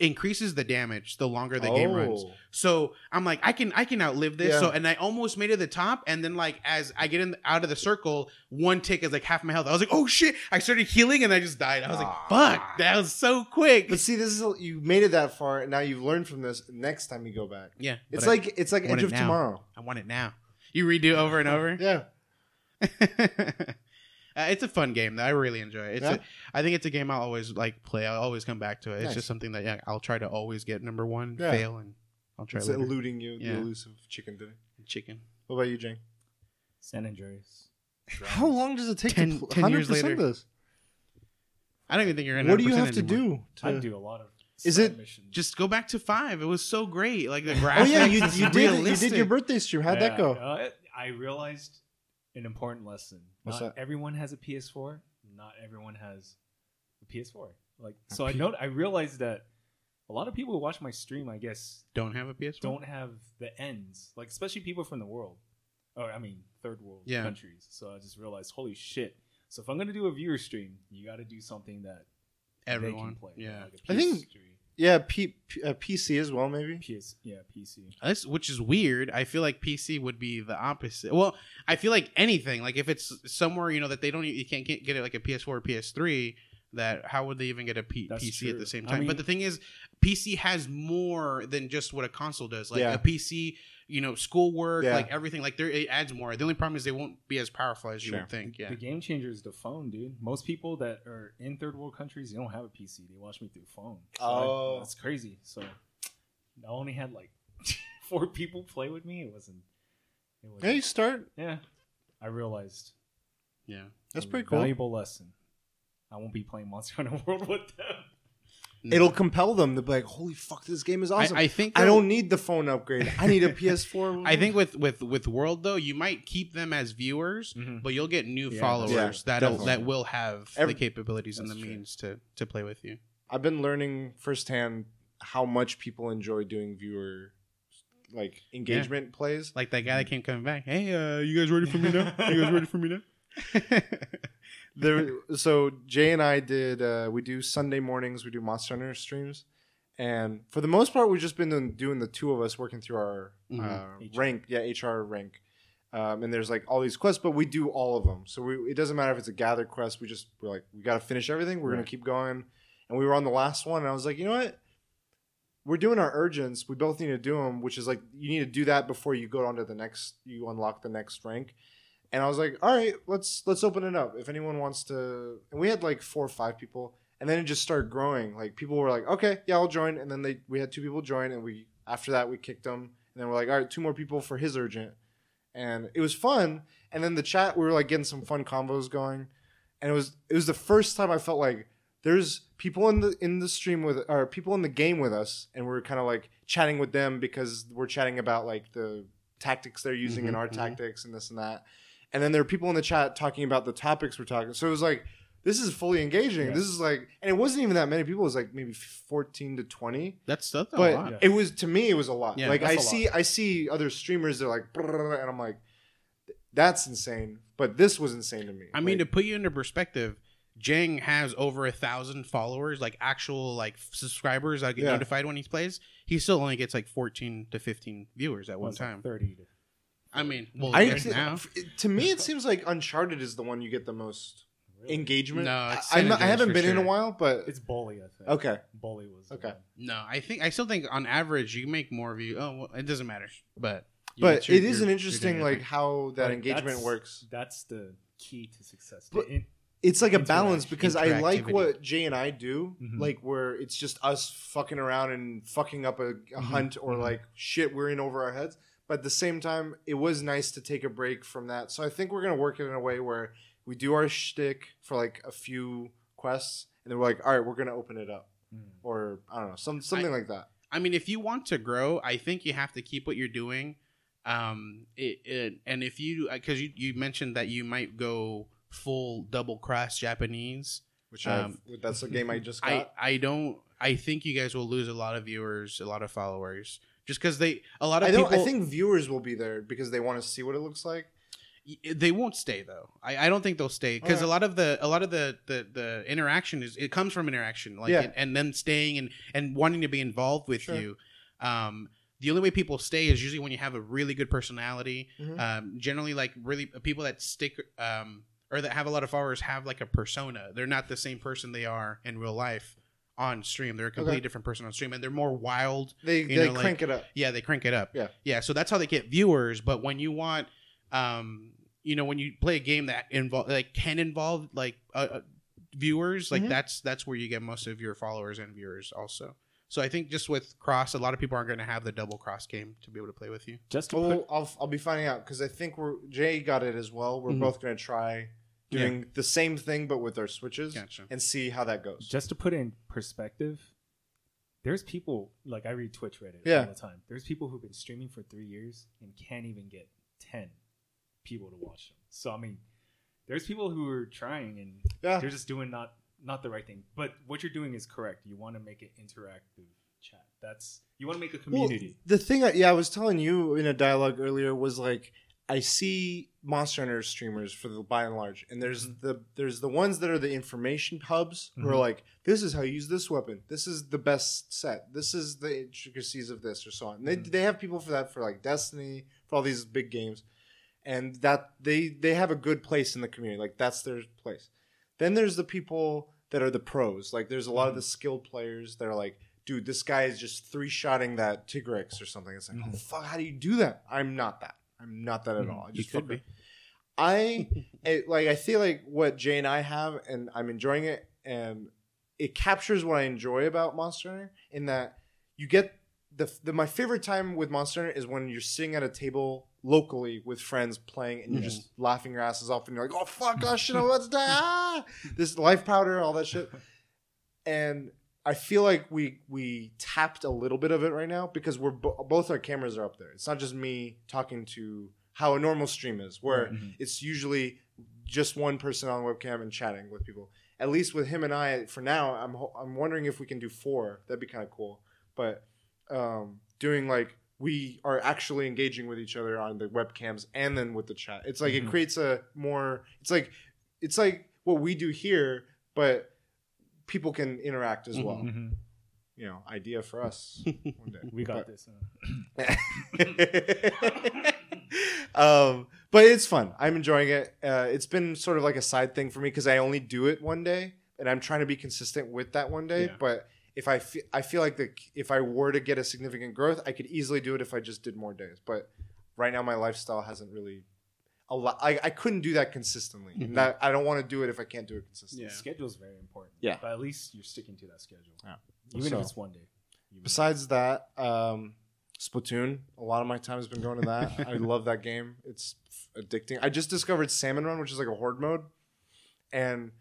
increases the damage the longer the game runs. Oh. So I'm like, I can I can outlive this. Yeah. So and I almost made it to the top, and then like as I get in out of the circle, one tick is like half my health. I was like, oh shit! I started healing and I just died. I was like, fuck, that was so quick. But see, this is you made it that far, and now you've learned from this. Next time you go back, yeah, it's but I- like it's like Edge it of now. Tomorrow. I want it now. You redo over and over. Yeah, Uh, it's a fun game that I really enjoy. It's Yeah. a, I think it's a game I'll always like play. I'll always come back to it. It's Nice. just something that yeah, I'll try to always get number one, Yeah. fail, and I'll try it's later. eluding you, Yeah. the elusive chicken dinner. chicken. What about you, Jane? San Andreas. How long does it take Ten- to pl- ten years 100% later. this? I don't even think you're in. What do you 100% have to anymore. do? I To... do a lot of. Is it missions. Just go back to five. It was so great. Like the graphics. Oh yeah, you, it's you did you did your birthday stream. How'd that go? uh, I realized an important lesson. What's not that? everyone has a PS4. Not everyone has a PS4. Like A so, I P- know I realized that a lot of people who watch my stream, I guess, Don't have a PS4. don't have the ends. Like especially people from the world, or I mean, third world Yeah. countries. So I just realized, holy shit. So if I'm gonna do a viewer stream, you got to do something that they Everyone. can play. Yeah. like a I think- PS3, Yeah, P- P- uh, PC as well, maybe. PS, yeah, PC. That's which is weird. I feel like PC would be the opposite. Well, I feel like anything, like if it's somewhere you know that they don't, you can't get, get it like a PS4 or PS3. That how would they even get a P- That's PC at the same I time? mean- but the thing is, PC has more than just what a console does. Like Yeah. a PC, you know, schoolwork, Yeah. like everything. Like there, it adds more. The only problem is they won't be as powerful as you Sure. would think. Yeah, The game changer is the phone, dude. Most people that are in third world countries, they don't have a PC. They watch me through phone. So I- Oh. that's crazy. So I only had like four people play with me. It wasn't. It wasn't Yeah, you start. yeah. I realized yeah. That's pretty cool. Valuable lesson. I won't be playing Monster Hunter World with them. It'll compel them to be like, "Holy fuck, this game is awesome." I, I think I don't need the phone upgrade. I need a PS4. I think with with with World though, you might keep them as viewers, Mhm. but you'll get new Yeah, followers Yeah, that'll that will have Every- the capabilities and the true. means to to play with you. I've been learning firsthand how much people enjoy doing viewer like engagement plays. Like that guy that came coming back. Hey, uh, you guys ready for me now? You guys ready for me now? There, so Jay and I did. Uh, we do Sunday mornings. We do Monster Hunter streams, and for the most part, we've just been doing, doing the two of us working through our Mhm. uh, rank. Yeah, HR rank. Um, and there's like all these quests, but we do all of them. So we, it doesn't matter if it's a gather quest. We just we're like we got to finish everything. We're gonna keep going. And we were on the last one, and I was like, you know what? We're doing our urgents. We both need to do them, which is like you need to do that before you go on to the next. You unlock the next rank. And I was like, all right, let's let's open it up. If anyone wants to, and we had like four or five people, and then it just started growing. Like people were like, okay, yeah, I'll join. And then they we had two people join, and we after that we kicked them, and then we're like, all right, two more people for his urgent, and it was fun. And then the chat, we were like getting some fun combos going, and it was it was the first time I felt like there's people in the in the stream with or people in the game with us, and we're kind of like chatting with them because we're chatting about like the tactics they're using in Mhm, our mhm. tactics and this and that. And then there are people in the chat talking about the topics we're talking. So it was like this is fully engaging. Yeah. This is like, and it wasn't even that many people. It was like maybe fourteen to twenty. That's that's a But lot. It was to me, it was a lot. Yeah, like I that's a see, I see other streamers. They're like, and I'm like, That's insane. But this was insane to me. I mean, to put you into perspective, Jang has over a thousand followers, like actual like subscribers that get Yeah. notified when he plays. He still only gets like fourteen to fifteen viewers at one It's like time. thirty. To, I mean, well, I right now, to me it seems like Uncharted is the one you get the most Really? engagement. No, it's I, I'm not- I haven't for been in a while, but It's Bully, I think. okay. Bully was Okay. no, I think I still think on average you make more views. Oh, well, it doesn't matter, but But your- it is your- an interesting like how that Like, engagement that's- works. That's the key to success. But- The in- It's like a balance because I like what Jay and I do, Mhm. like where it's just us fucking around and fucking up a, a Mhm. hunt or Mhm. like shit we're in over our heads. But at the same time, it was nice to take a break from that. So I think we're gonna work it in a way where we do our shtick for like a few quests, and then we're like, all right, we're gonna open it up, Mm. or I don't know, some something like that. I mean, if you want to grow, I think you have to keep what you're doing. Um, it, it and if you because you, you mentioned that you might go full double cross Japanese. Which Um, I've, that's a game I just I got. I don't. I think you guys will lose a lot of viewers, a lot of followers, just because they a lot of don't. people. I think viewers will be there because they want to see what it looks like. they won't stay though. I, I don't think they'll stay because Alright. a lot of the a lot of the, the the interaction is it comes from interaction, like Yeah. and, and them staying and and wanting to be involved with Sure. you. Um, the only way people stay is usually when you have a really good personality. Mhm. Um, generally, like really people that stick um, or that have a lot of followers have like a persona. They're not the same person they are in real life on stream. They're a completely Okay. different person on stream, and they're more wild They You they know, like- crank it up. yeah, they crank it up. Yeah. yeah. So that's how they get viewers. But when you want, um, you know, when you play a game that involve like can involve like uh, uh, viewers, like Mhm. that's that's where you get most of your followers and viewers also. So I think just with cross, a lot of people aren't going to have the double cross game to be able to play with you. Just to Well, put, I'll I'll be finding out because I think we're Jay got it as well. We're Mhm. both gonna try doing the same thing but with our switches Gotcha. and see how that goes. just to put in perspective, there's people like I read Twitch Reddit Yeah. all the time. There's people who've been streaming for three years and can't even get ten people to watch them. So I mean, there's people who are trying and Yeah. they're just doing not not the right thing. But what you're doing is correct. You want to make it interactive chat. That's you want to make a Well, community. the thing, I, yeah, I was telling you in a dialogue earlier was like I see Monster Hunter streamers for the by and large, and there's Mhm. the there's the ones that are the information hubs who are Mhm. like, this is how you use this weapon, this is the best set, this is the intricacies of this or so on. And they Mhm. they have people for that for like Destiny for all these big games, and that they they have a good place in the community. Like that's their place. Then there's the people that are the pros. Like there's a lot of the skilled players that are like, dude, this guy is just three shotting that Tigrex or something. It's like, oh fuck, how do you do that? I'm not that. I'm not that at Mhm. all. I You just could be. I it, like. I feel like what Jay and I have, and I'm enjoying it, and it captures what I enjoy about Monster Hunter. In that you get the, the my favorite time with Monster Hunter is when you're sitting at a table locally with friends playing, and you're Mhm. just laughing your asses off, and you're like, oh fuck, oh shit, oh, let's die, ah! this life powder, all that shit, and. I feel like we we tapped a little bit of it right now because we're bo- both our cameras are up there. It's not just me talking to how a normal stream is, where Mhm. it's usually just one person on webcam and chatting with people. At least with him and I, for now, I'm ho- I'm wondering if we can do four. That'd be kind of cool. But um, doing like we are actually engaging with each other on the webcams and then with the chat. It's like Mhm. it creates a more. It's like it's like what we do here, but people can interact as well. Mhm. You know, idea for us one day. We got But- this. huh? um, but it's fun. I'm enjoying it. Uh, it's been sort of like a side thing for me because I only do it one day, and I'm trying to be consistent with that one day. Yeah. But if I feel, I feel like the if I were to get a significant growth, I could easily do it if I just did more days. But right now, my lifestyle hasn't really a lot. I, I couldn't do that consistently. Mhm. And that I don't want to do it if I can't do it consistently. Yeah. Schedule is very important. Yeah. But at least you're sticking to that schedule. Yeah. Even So- if it's one day. Even- Besides that, um, Splatoon. A lot of my time has been going to that. I love that game. It's addicting. I just discovered Salmon Run, which is like a horde mode, and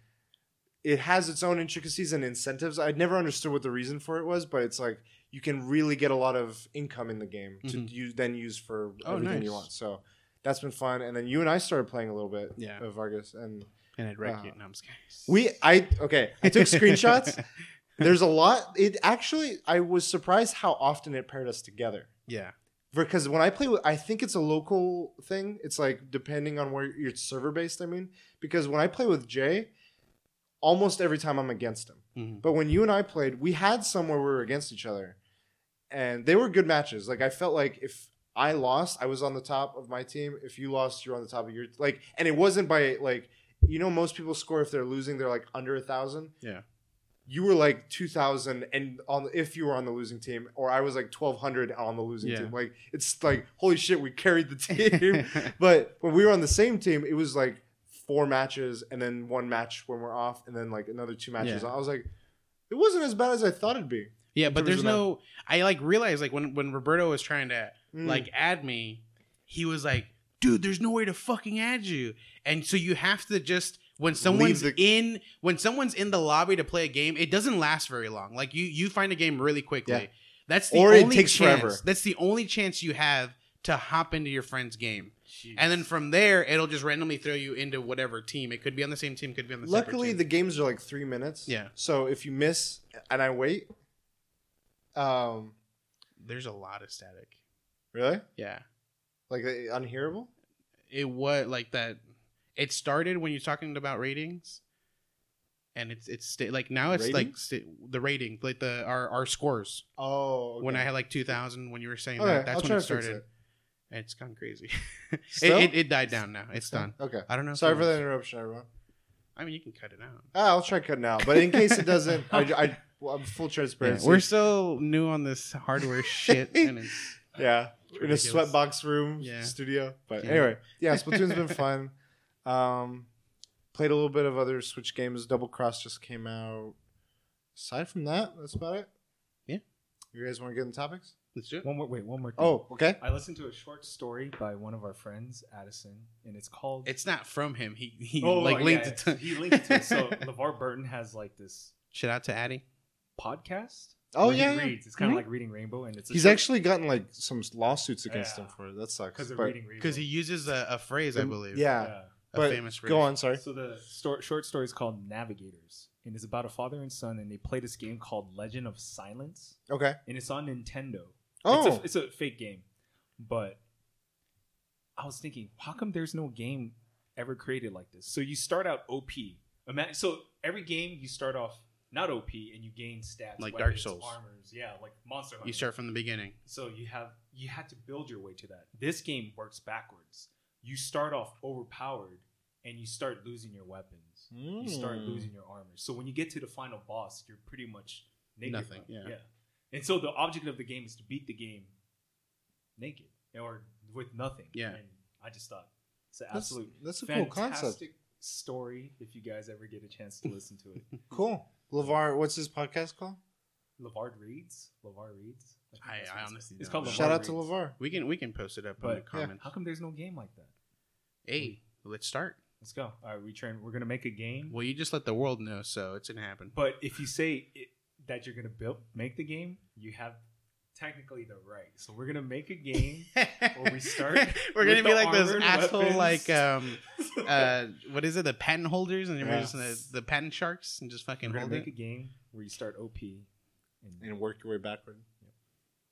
it has its own intricacies and incentives. I'd never understood what the reason for it was, but it's like you can really get a lot of income in the game to Mhm. use then use for Oh, everything you want. So that's been fun. And then you and I started playing a little bit Yeah. of Vargas, and and I'd wreck Uh, you. No, I'm just kidding. we I okay. I took screenshots. There's a lot. It actually, I was surprised how often it paired us together. yeah. because when I play with, I think it's a local thing. It's like depending on where you're server based. I mean, because when I play with Jay, almost every time I'm against him. Mhm. But when you and I played, we had some where we were against each other, and they were good matches. Like I felt like if I lost, I was on the top of my team. If you lost, you're on the top of your like, and it wasn't by like you know most people score if they're losing, they're like under a thousand. Yeah. You were like two thousand, and on if you were on the losing team, or I was like twelve hundred on the losing Yeah. team. Like it's like holy shit, we carried the team. but when we were on the same team, it was like four matches and then one match when we're off, and then like another two matches. Yeah. I was like, it wasn't as bad as I thought it'd be. yeah, but there's no. I like realized like when when Roberto was trying to Mm. like add me, he was like, "Dude, there's no way to fucking add you," and so you have to just when someone's the- in when someone's in the lobby to play a game, it doesn't last very long. Like you you find a game really quickly. Yeah. That's the Or it only takes chance. forever. That's the only chance you have to hop into your friend's game. Jeez. And then from there, it'll just randomly throw you into whatever team. It could be on the same team, could be on the separate Luckily, team. the games are like three minutes. Yeah. So if you miss and I wait, um, there's a lot of static. Really, Yeah. like uh, unhearable. It was like that. It started when you're talking about ratings, and it's it's sta- like now it's like sta- the rating, like the our our scores. Oh, When I had like two thousand, when you were saying okay, that, that's I'll when it started. it. It's gone crazy. it, it, it died down now. It's done. Okay. I don't know. Sorry for the interruption, everyone. I mean, you can cut it out. Ah, I'll try cutting out, but in case it doesn't, I, I well, I'm full Yeah, transparency. we're still new on this hardware shit, and it's yeah, in a sweatbox room Yeah. studio. But Yeah. anyway, yeah, Splatoon's been fun. Um, played a little bit of other Switch games. Double Cross just came out. Aside from that, that's about it. Yeah. You guys want to get in topics? let's do it. one more. Wait, one more. Thing. Oh, okay. I listened to a short story by one of our friends, Addison, and it's called. It's not from him. He he oh, like linked yeah, it to. He linked it to. it. So LeVar Burton has like this Shout out to Addy. podcast. Oh, yeah, he reads. It's kind of Mhm. like reading Rainbow, and it's a He's short- actually gotten like some lawsuits against Yeah. him for it. That sucks. because of But- reading Rainbow. Because he uses a, a phrase, I believe. Yeah, Yeah. A but famous phrase. go on. Sorry. So the stor- short story is called Navigators, and it's about a father and son, and they play this game called Legend of Silence, Okay. and it's on Nintendo. Oh, it's a, it's a fake game, but I was thinking, how come there's no game ever created like this? So you start out OP. Imagine, so every game you start off not OP and you gain stats Like whether Dark Souls. armors, yeah, like Monster Hunter. You start from the beginning. So you have you had to build your way to that. This game works backwards. You start off overpowered and you start losing your weapons. You start Mm. losing your armor. So when you get to the final boss, you're pretty much naked. Nothing, yeah. And so the object of the game is to beat the game naked or with nothing. Yeah. And I just thought it's an That's- absolute that's a cool concept. fantastic story if you guys ever get a chance to listen to it. Cool. Levar, what's his podcast called? LeVar reads. LeVar reads. think I- that's I it's- honestly It's don't called know. LeVar Shout out to Reads. Levar. We can we can post it up in the But comments. how come there's no game like that? Hey, let's start. Let's go. All right, we train. We're gonna make a game. Well, you just let the world know, so it's gonna happen. But if you say it, that you're gonna build make the game, you have technically the right. So we're gonna make a game. Or we start We're gonna be like those asshole weapons. like um uh what is it the patent holders and we're Yeah. just the, the patent sharks and just fucking we're gonna hold make it. a game where you start OP. And, and work your way backward.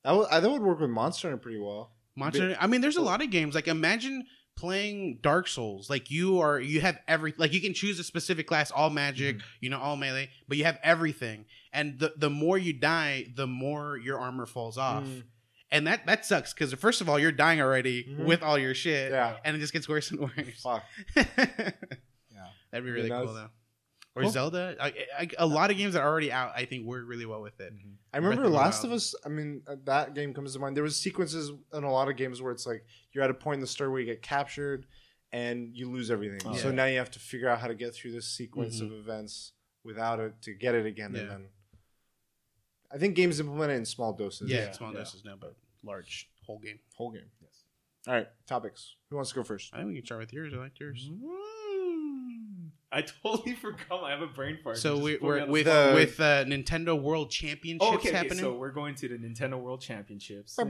That would, I, that would work with Monster Hunter pretty well. Monster. I mean, there's a lot of games. Like imagine playing Dark Souls. Like you are, you have every. Like you can choose a specific class, all magic, you know, all melee, but you have everything. And the the more you die, the more your armor falls off. Mm. And that that sucks because first of all, you're dying already Mhm. with all your shit, Yeah. and it just gets worse and worse. Fuck. Yeah, that'd be really cool though. Or Cool. Zelda. I, I, a lot of games that are already out, I think, work really well with it. Mhm. I remember Breath Last of Wild. Us. I mean, uh, that game comes to mind. There was sequences in a lot of games where it's like you're at a point in the story where you get captured and you lose everything. Oh. So Yeah. now you have to figure out how to get through this sequence of events without it to get it again. Yeah. And then I think games implement it in small doses. Yeah, Yeah, small yeah. doses now, but large whole game. whole game. Yes. All right, topics. Who wants to go first? I think we can start with yours. I like yours. I totally forgot. I have a brain fart. So we, we're on the with spot. with uh, Nintendo World Championships Oh, okay, okay, happening. so we're going to the Nintendo World Championships. That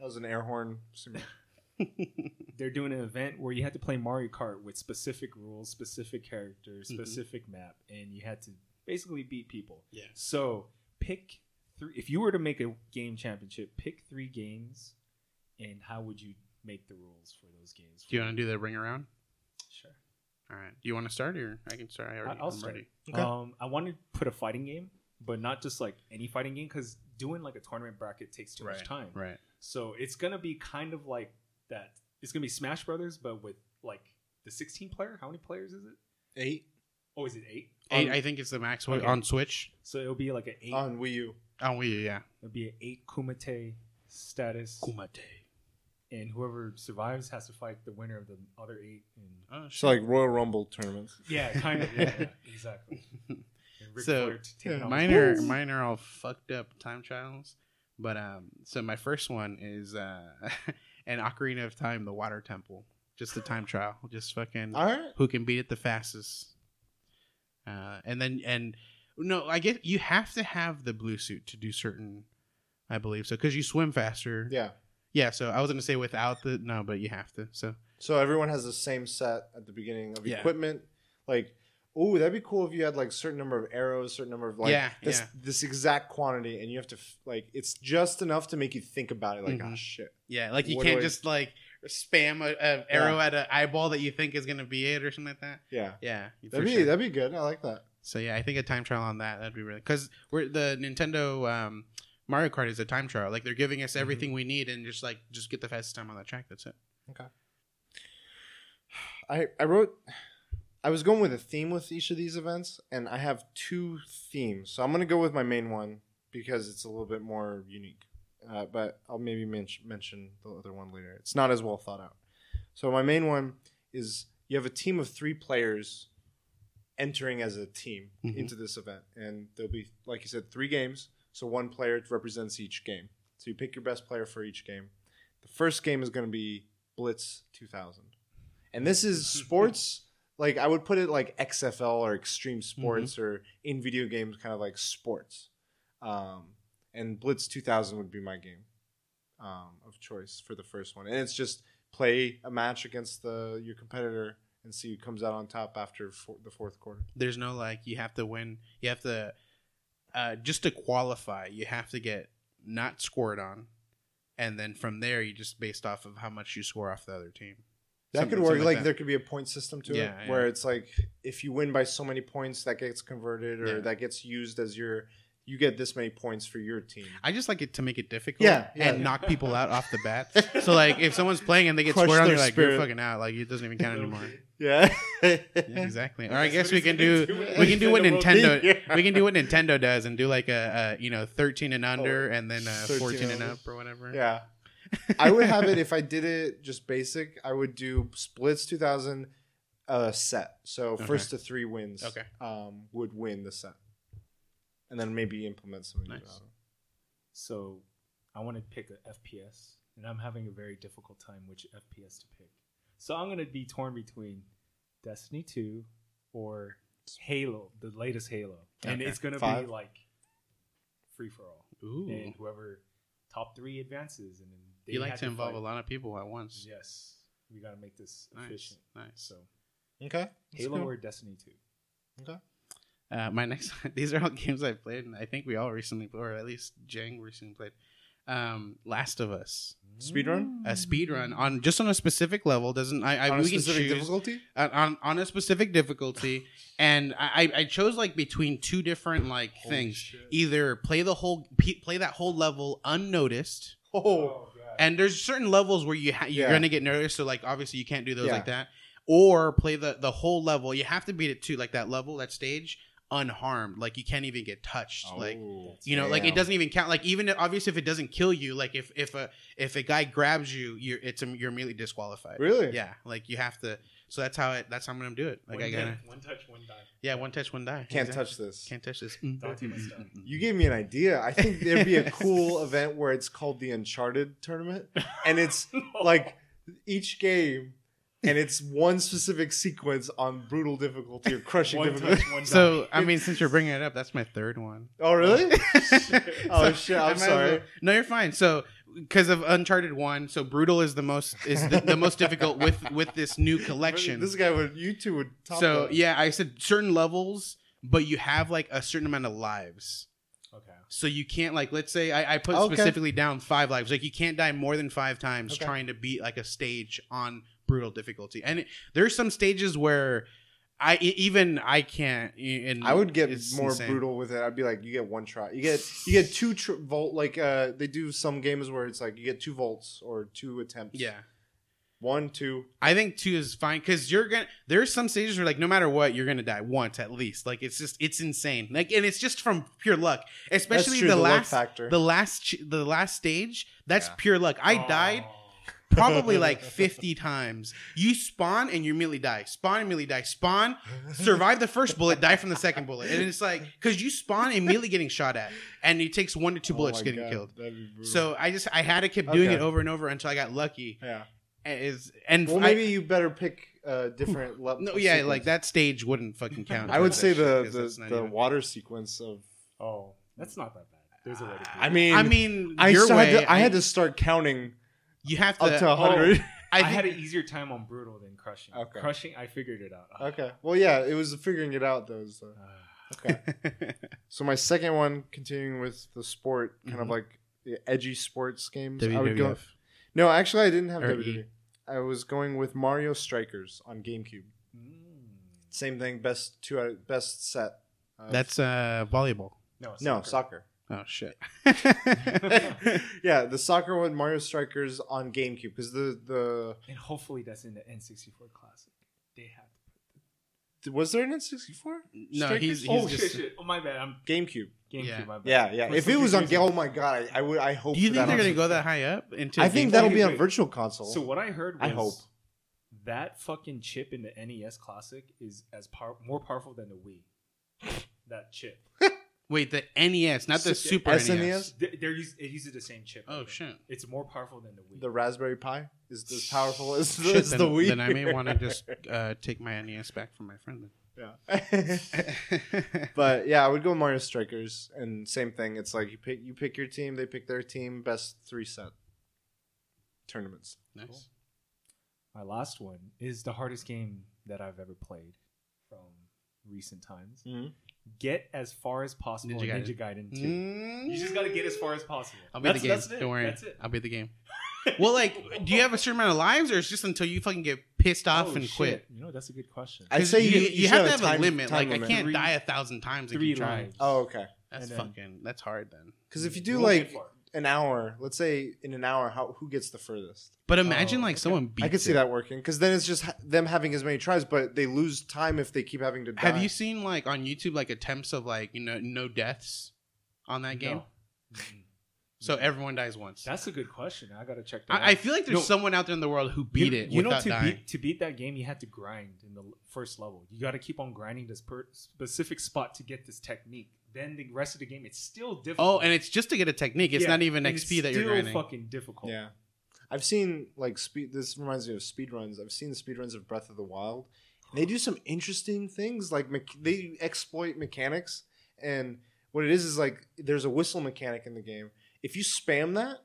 was an air horn. They're doing an event where you had to play Mario Kart with specific rules, specific characters, Mhm. specific map, and you had to basically beat people. Yeah. So pick three. If you were to make a game championship, pick three games, and how would you make the rules for those games? Do you want to do the ring around? Sure. All right. Do you want to start or I can start? I already, I'll I'm start. ready. Okay. Um, I want to put a fighting game, but not just like any fighting game, because doing like a tournament bracket takes too much time. Right. So it's gonna be kind of like that. It's gonna be Smash Brothers, but with like the 16 player. How many players is it? Eight Oh, is it eight? Eight, On- I think it's the max Okay. on Switch. so it'll be like an eight. on Wii U. On Wii U, yeah. it'll be an eight Kumite status, Kumate. And whoever survives has to fight the winner of the other eight. And Oh, So like Royal Rumble tournaments. yeah, kind of. Yeah, yeah, exactly. So, Flair t- taking yeah, on mine his- are mine are all fucked up time trials. But um, so my first one is uh, an Ocarina of Time, the Water Temple, just a time trial, just fucking All right. who can beat it the fastest. Uh, and then and no, I get you have to have the blue suit to do certain, I believe so, because you swim faster. Yeah. Yeah, so I was gonna say without the no, but you have to. So So everyone has the same set at the beginning of Yeah. equipment. Like, oh, that'd be cool if you had like certain number of arrows, certain number of like Yeah, this yeah. this exact quantity, and you have to f- like it's just enough to make you think about it. Like, Mhm. ah, shit. yeah, like you What can't I- just like spam a, a arrow at an eyeball that you think is gonna be it or something like that. Yeah, Yeah, for that'd be sure. that'd be good. I like that. So yeah, I think a time trial on that that'd be really because we're the Nintendo um, Mario Kart is a time trial. Like they're giving us everything we need and just like just get the fastest time on that track. That's it. Okay. I I wrote. I was going with a theme with each of these events, and I have two themes. So I'm gonna go with my main one because it's a little bit more unique. Uh, but I'll maybe mention mention the other one later. It's not as well thought out. So my main one is you have a team of three players entering as a team Mhm. into this event, and there'll be, like you said, three games. So one player represents each game. So you pick your best player for each game. The first game is going to be Blitz 2000, and this is sports. like I would put it like XFL or extreme sports or in video games, kind of like sports. Um, and Blitz 2000 would be my game um, of choice for the first one, and it's just play a match against the your competitor and see who comes out on top after four, the fourth quarter. There's no like you have to win. You have to uh, just to qualify. You have to get not scored on, and then from there you just based off of how much you score off the other team. That Something- could work. something Like, there could be a point system to Yeah, it, where it's like if you win by so many points, that gets converted, or Yeah. that gets used as your you get this many points for your team. I just like it to make it difficult Yeah, yeah. and knock people out off the bat. So like if someone's playing and they get Crush scored on, you're like spirit. you're fucking out. Like it doesn't even count anymore. Yeah, Yeah, exactly. Or I guess we can do do we can do what Nintendo Nintendo we can do what Nintendo does and do like a, a you know 13 and under Oh, and then uh, 13 14 and up or whatever. yeah. I would have it if I did it just basic. I would do Blitz 2000 uh, set. So Okay. first to three wins. Okay. Um, would win the set, and then maybe implement some. of Nice. these. So I want to pick a FPS, and I'm having a very difficult time which FPS to pick. So I'm going to be torn between Destiny 2 or Halo, the latest Halo, and Okay. it's going to Five. be like free for all, Ooh. and whoever top three advances, and then they you like had to involve fight. a lot of people at once. Yes, we got to make this Nice. efficient. Nice. So Okay. Halo cool. or Destiny 2. Uh, my next these are all games I've played and I think we all recently or at least Jang recently played. Um, Last of Us. Speedrun? A speed run on just on a specific level doesn't I, I On a we can specific choose difficulty. on, on on a specific difficulty and I, I chose like between two different like Holy things shit. either play the whole play that whole level unnoticed Oh, God. and there's certain levels where you ha- you're Yeah. gonna get noticed so like obviously you can't do those Yeah. like that or play the the whole level you have to beat it too like that level that stage unharmed like you can't even get touched oh, like Oh, you know like it doesn't even count like even obviously if it doesn't kill you like if if a if a guy grabs you you're it's um, you're immediately disqualified Really? yeah like you have to so that's how it that's how i'm gonna do it like one, i gotta one touch, one die. yeah one touch one die Can't Exactly. touch this. can't touch this Dante must die. You gave me an idea. I think there'd be a cool event where it's called the Uncharted tournament, and it's like each game, and it's one specific sequence on brutal difficulty or crushing one difficulty. touch, one so i mean since you're bringing it up that's my third one Oh, really? oh So, shit! Oh, I I'm sorry. well- No, you're fine. So because of Uncharted One, so brutal is the most is the, the most difficult with with this new collection. This guy would. You two would. Top so that. yeah, I said certain levels, but you have like a certain amount of lives. okay. So you can't like let's say I, I put Okay. specifically down five lives. Like you can't die more than five times Okay. trying to beat like a stage on brutal difficulty. And it, there's some stages where I even I can't. And I would get more insane. brutal with it. I'd be like, you get one try. You get you get two tr- volt. Like uh, they do some games where it's like you get two volts or two attempts. Yeah. one, two. I think two is fine because you're gonna. There's some stages where like no matter what you're gonna die once at least. Like it's just it's insane. Like and it's just from pure luck. Especially true, the, the luck last factor. the last the last stage. That's Yeah. pure luck. I Oh. died probably like 50 times. You spawn and you immediately die. Spawn immediately die. Spawn survive the first bullet, die from the second bullet, and it's like because you spawn immediately getting shot at, and it takes one to two bullets my getting God, killed. that'd be brutal. So I just I had to keep doing Okay. it over and over until I got lucky. yeah. And Is and Well, I- maybe you better pick uh, different level. no, yeah, like that stage wouldn't fucking count. I would say that shit, the 'cause the, the water sequence of. Oh, that's not that bad. There's a way to do it. I mean, I mean, I, your way, had to, I, had to start counting You have to. up to hundred. I I, think had an easier time on brutal than crushing. Okay. Crushing, I figured it out. okay. Well, yeah, it was figuring it out though. So. Okay. so my second one, continuing with the sport, kind of Mhm. like the edgy sports games. I would WWF. go. No, actually, I didn't have Or WWE. E. I was going with Mario Strikers on GameCube. Mm. Same thing. Best two out. Best set. of- That's uh volleyball. No, no soccer. Oh shit. yeah, the soccer one, Mario Strikers on GameCube, because the the And hopefully that's in the N64 Classic. They have to put was there an N sixty four? no, he's he's oh just. shit, shit! Oh my bad. I'm GameCube. GameCube. Yeah. My bad. Yeah, yeah. For If it was on, reason- oh my god, I, I would. I hope. Do you think that they're gonna go that high up into? I think GameCube? that'll be on. Virtual Console. So what I heard was I hope. that fucking chip in the NES Classic is as power more powerful than the Wii. that chip. Wait, the NES, not the So- Super SNES? NES. They- They're use, it uses the same chip. I Oh think. shit. It's more powerful than the Wii. the Raspberry Pi is as powerful as, Shit, as then, the Wii. then I may want to just uh, take my NES back from my friend. yeah. Then. but yeah, I would go Mario Strikers, and same thing. It's like you pick you pick your team, they pick their team. Best three set tournaments. nice. My last one is the hardest game that I've ever played from recent times. Mm-hmm. Get as far as possible Ninja in Gaiden. Ninja Gaiden 2. Mm. You just got to get as far as possible. I'll be that's, the game. That's it. Don't worry. That's it. I'll be the game. Well, like, do you have a certain amount of lives, or it's just until you fucking get pissed off Oh, and shit. quit? You know, that's a good question. I'd 'Cause say you, you, you, you have should to have time- a limit. time Like, limit. I can't Three- die a thousand times. and three keep trying. lives. Oh, okay. That's then- fucking. That's hard then. Because if you You do like far. An hour, let's say in an hour, how who gets the furthest? But imagine Oh, like okay. someone beats. I could see it. that working. Because then it's just ha- them having as many tries, but they lose time if they keep having to die. Have you seen like on YouTube like attempts of like you know no deaths on that game? No. So everyone dies once. That's a good question. I got to check that I, I feel like there's No. someone out there in the world who beat you, it You know, without to dying. beat, to beat that game, you had to grind in the l- first level. You got to keep on grinding this per- specific spot to get this technique. Then the rest of the game, it's still oh, difficult. Oh, and it's just to get a technique. It's Yeah, not even and XP it's that you're still grinding. fucking difficult. Yeah. I've seen like speed. This reminds me of speed runs. I've seen the speed runs of Breath of the Wild. They do some interesting things. Like me- they exploit mechanics, and what it is is like there's a whistle mechanic in the game. If you spam that,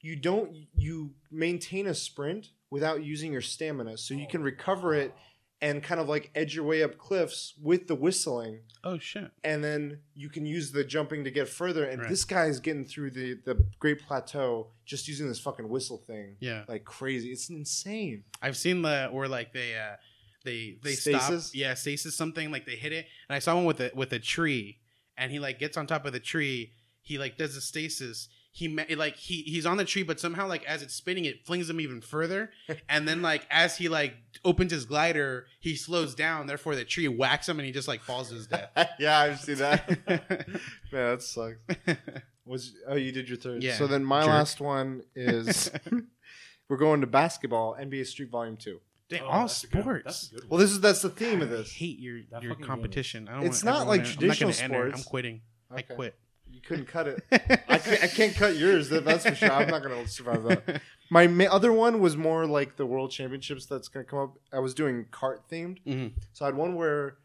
you don't you maintain a sprint without using your stamina, so you oh. can recover it and kind of like edge your way up cliffs with the whistling oh shit! and then you can use the jumping to get further. And Right. this guy is getting through the the Great Plateau just using this fucking whistle thing, Yeah, like crazy. It's insane. I've seen the where like they uh they they Stasis? stop. Yeah, stasis something like they hit it, and I saw one with a with a tree, and he like gets on top of the tree. He like does a stasis. He ma- like he he's on the tree, but somehow like as it's spinning, it flings him even further. and then like as he like opens his glider, he slows down. Therefore, the tree whacks him, and he just like falls to his death. yeah, I've seen that. Man, that sucks. Was oh you did your third? Yeah, So then my jerk. last one is we're going to basketball, NBA Street Volume Two. They Oh, all that's a good- sports. that's a good one. Well, this is that's the theme of this. I hate your That your competition. I don't it's wanna, not like traditional I'm not gonna enter. I'm sports. quitting. I quit. You couldn't cut it. I can't, I can't cut yours. That's for sure. I'm not gonna survive that. My ma- other one was more like the World Championships that's gonna come up. I was doing kart themed, Mhm. so I had one where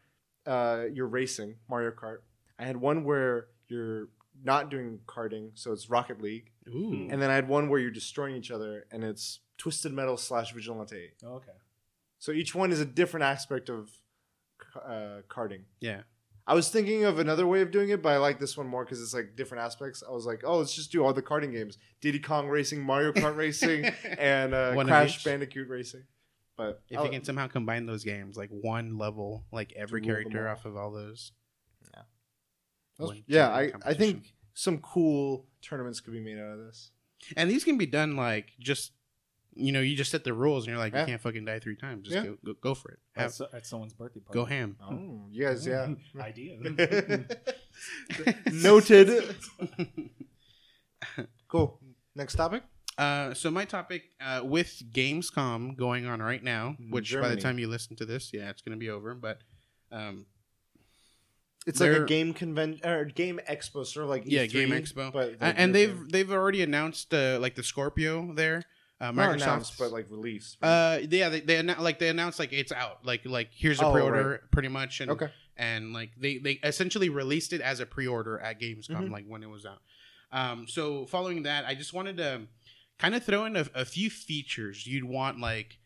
uh, you're racing Mario Kart. I had one where you're not doing karting, so it's Rocket League, Ooh. and then I had one where you're destroying each other, and it's Twisted Metal slash Vigilante. Oh, okay. So each one is a different aspect of uh, karting. Yeah. I was thinking of another way of doing it, but I like this one more because it's like different aspects. I was like, oh, let's just do all the karting games: Diddy Kong Racing, Mario Kart Racing, and uh, One of Crash each. Bandicoot Racing. But If I'll- you can somehow combine those games, like one level, like every rule them character all. off of all those. That's- One yeah, tournament I, I think some cool tournaments could be made out of this. And these can be done like just, you know, you just set the rules and you're like, Yeah. you can't fucking die three times. Just Yeah. go, go, go for it. At, so- at someone's birthday party. go ham. Oh, you guys, yeah. Idea. Noted. cool. Next topic. Uh, so my topic uh, with Gamescom going on right now, In which by the time you listen to this, yeah, it's gonna be over. But um, It's like a game convention or game expo, sort of like Yeah, E3, Game Expo. But a- and they've they've already announced uh, like the Scorpio there. Uh, Microsoft, announced, but like released. uh, yeah, they, they annou- like they announced like it's out, like like here's a Oh, pre-order pretty much, and okay. and like they they essentially released it as a pre-order at Gamescom, Mhm. like when it was out. Um, so following that, I just wanted to kind of throw in a, a few features you'd want like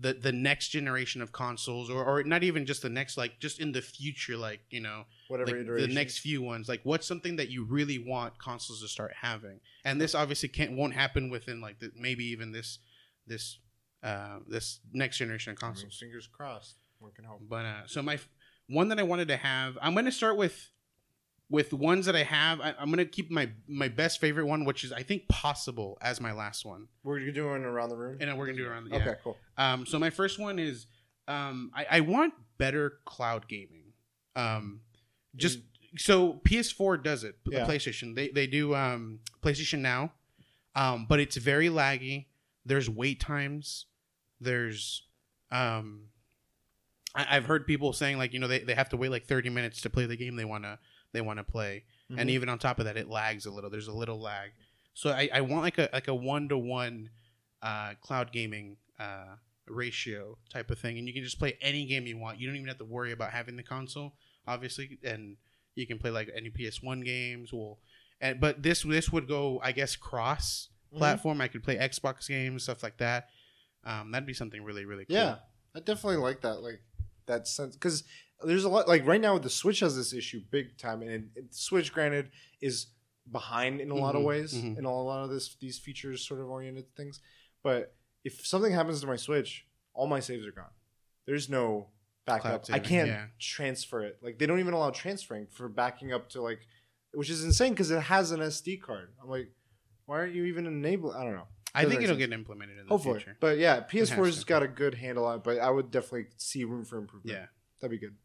the the next generation of consoles, or or not even just the next, like just in the future, like you know Whatever like the next few ones. Like what's something that you really want consoles to start having? And this obviously can't won't happen within like the, maybe even this this uh this next generation of I mean, consoles. fingers crossed. One can hope. but uh so my one that i wanted to have i'm gonna start with with ones that i have I, i'm gonna keep my my best favorite one which is i think possible as my last one We're doing around the room. and we're gonna do it around the yeah. Okay, cool. Um, so my first one is um, I, I want better cloud gaming. Um, just so PS4 does it. Yeah. PlayStation they they do um, PlayStation Now, um, but it's very laggy. There's wait times. There's um, I, I've heard people saying like you know they, they have to wait like 30 minutes to play the game they wanna they wanna play, and Mhm. even on top of that it lags a little. There's a little lag. So I, I want like a like a one to one uh, cloud gaming uh, ratio type of thing, and you can just play any game you want. You don't even have to worry about having the console, obviously, and you can play like any PS1 games. Well, and but this this would go, I guess, cross Mhm. platform. I could play Xbox games, stuff like that. Um, that'd be something really really cool. Yeah, I definitely like that. Like that sense because there's a lot. Like right now, with the Switch has this issue big time, and it, Switch, granted, is behind in a lot of Mhm, ways mhm. in a lot of this these features sort of oriented things. But if something happens to my Switch, all my saves are gone. There's no backup. I can't yeah. transfer it. Like they don't even allow transferring for backing up to like, which is insane because it has an SD card. I'm like, why aren't you even enable? I don't know. I think it'll sense. get implemented in the Hopefully, future. but yeah, PS4 has got a good handle on it. But I would definitely see room for improvement. Yeah. that'd be good.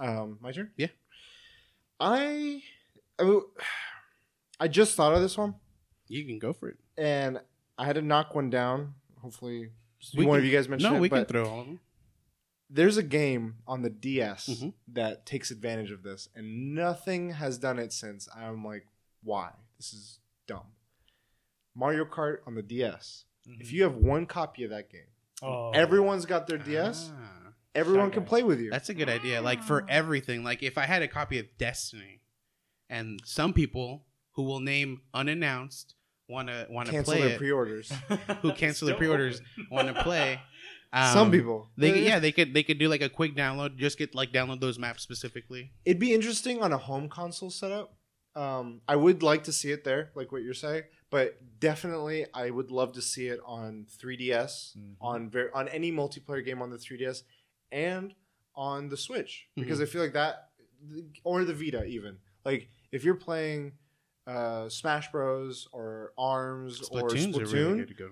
Um, my turn. Yeah. I, I, I just thought of this one, You can go for it. and I had to knock one down. Hopefully, We one can- of you guys mentioned No, it. we can throw all of them. there's a game on the DS Mhm. that takes advantage of this, and nothing has done it since. I'm like, why? This is dumb. Mario Kart on the DS. Mm-hmm. If you have one copy of that game, Oh. everyone's got their DS. Ah. Everyone Shy can play with you. That's a good idea. Like for everything, like if I had a copy of Destiny, and some people who will name unannounced want to want to Cancel play their it, pre-orders. who cancel their Still pre-orders, want to play. Um, Some people. they could, yeah, they could they could do like a quick download, just get like download those maps specifically. It'd be interesting on a home console setup. Um, I would like to see it there, like what you're saying, but definitely I would love to see it on 3DS, Mhm. on ver- on any multiplayer game on the 3DS, and on the Switch because Mm-hmm. I feel like that, or the Vita even. Like if you're playing uh, Smash Bros or Arms or Splatoon's Splatoon, a really.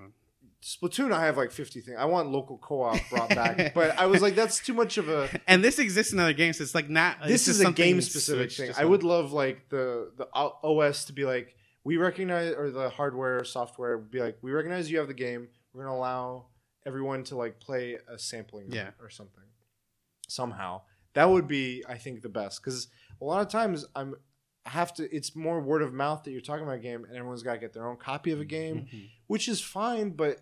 Splatoon, I have like 50 things. I want local co-op brought back, but I was like, that's too much of a. And this exists in other games. So it's like not. this is a game specific thing. I would love like the the OS to be like we recognize or the hardware software be like we recognize you have the game. We're gonna allow everyone to like play a sampling Yeah. or something somehow. That would be I think the best because a lot of times I'm I have to. It's more word of mouth that you're talking about a game, and everyone's got to get their own copy of a game, Mhm. which is fine. But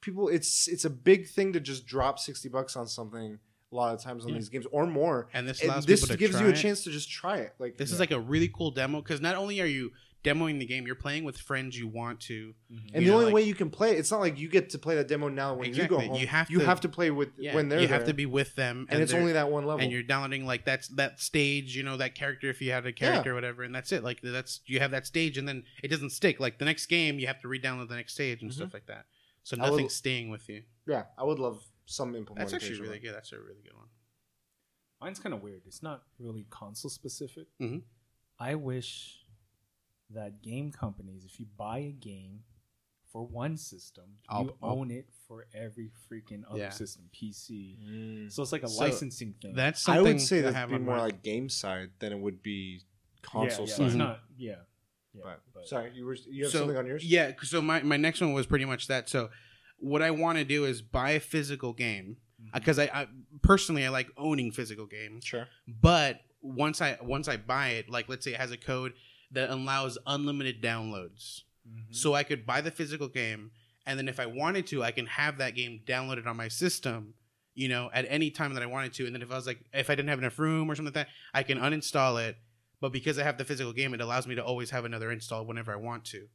people, it's it's a big thing to just drop sixty bucks on something. A lot of times on Yeah. these games, or more, And this and this to gives you a chance to just try it. Like This is like a really cool demo because not only are you demoing the game. You're playing with friends you want to. Mhm. And You the know, only like- way you can play it's not like you get to play that demo now when Exactly. you go home. You have you to- have to play with Yeah, when they're you there. have to be with them, and, it's only that one level. and you're downloading like that's that stage, you know, that character if you had a character or whatever, and that's it. Like that's you have that stage, and then it doesn't stick. Like the next game, you have to re-download the next stage and Mhm. stuff like that. So I would- nothing's staying with you. yeah, I would love some implementation. That's actually really good. That's a really good one. Mine's kind of weird. It's not really console specific. Mhm. I wish that game companies, if you buy a game for one system, I'll- you I'll- own it for every freaking other Yeah. system, PC. Mm. So it's like a So, licensing thing. That's something I would say I that'd be more my- like game side than it would be console yeah, side. It's not. Yeah. yeah But, but- sorry, you were you have so, something on yours? Yeah, so my, my next one was pretty much that. So what I want to do is buy a physical game because I, I personally I like owning physical games. Sure. But once I once I buy it, like let's say it has a code that allows unlimited downloads, Mhm. so I could buy the physical game, and then if I wanted to, I can have that game downloaded on my system. You know, at any time that I wanted to, and then if I was like, if I didn't have enough room or something like that, I can uninstall it. But because I have the physical game, it allows me to always have another install whenever I want to.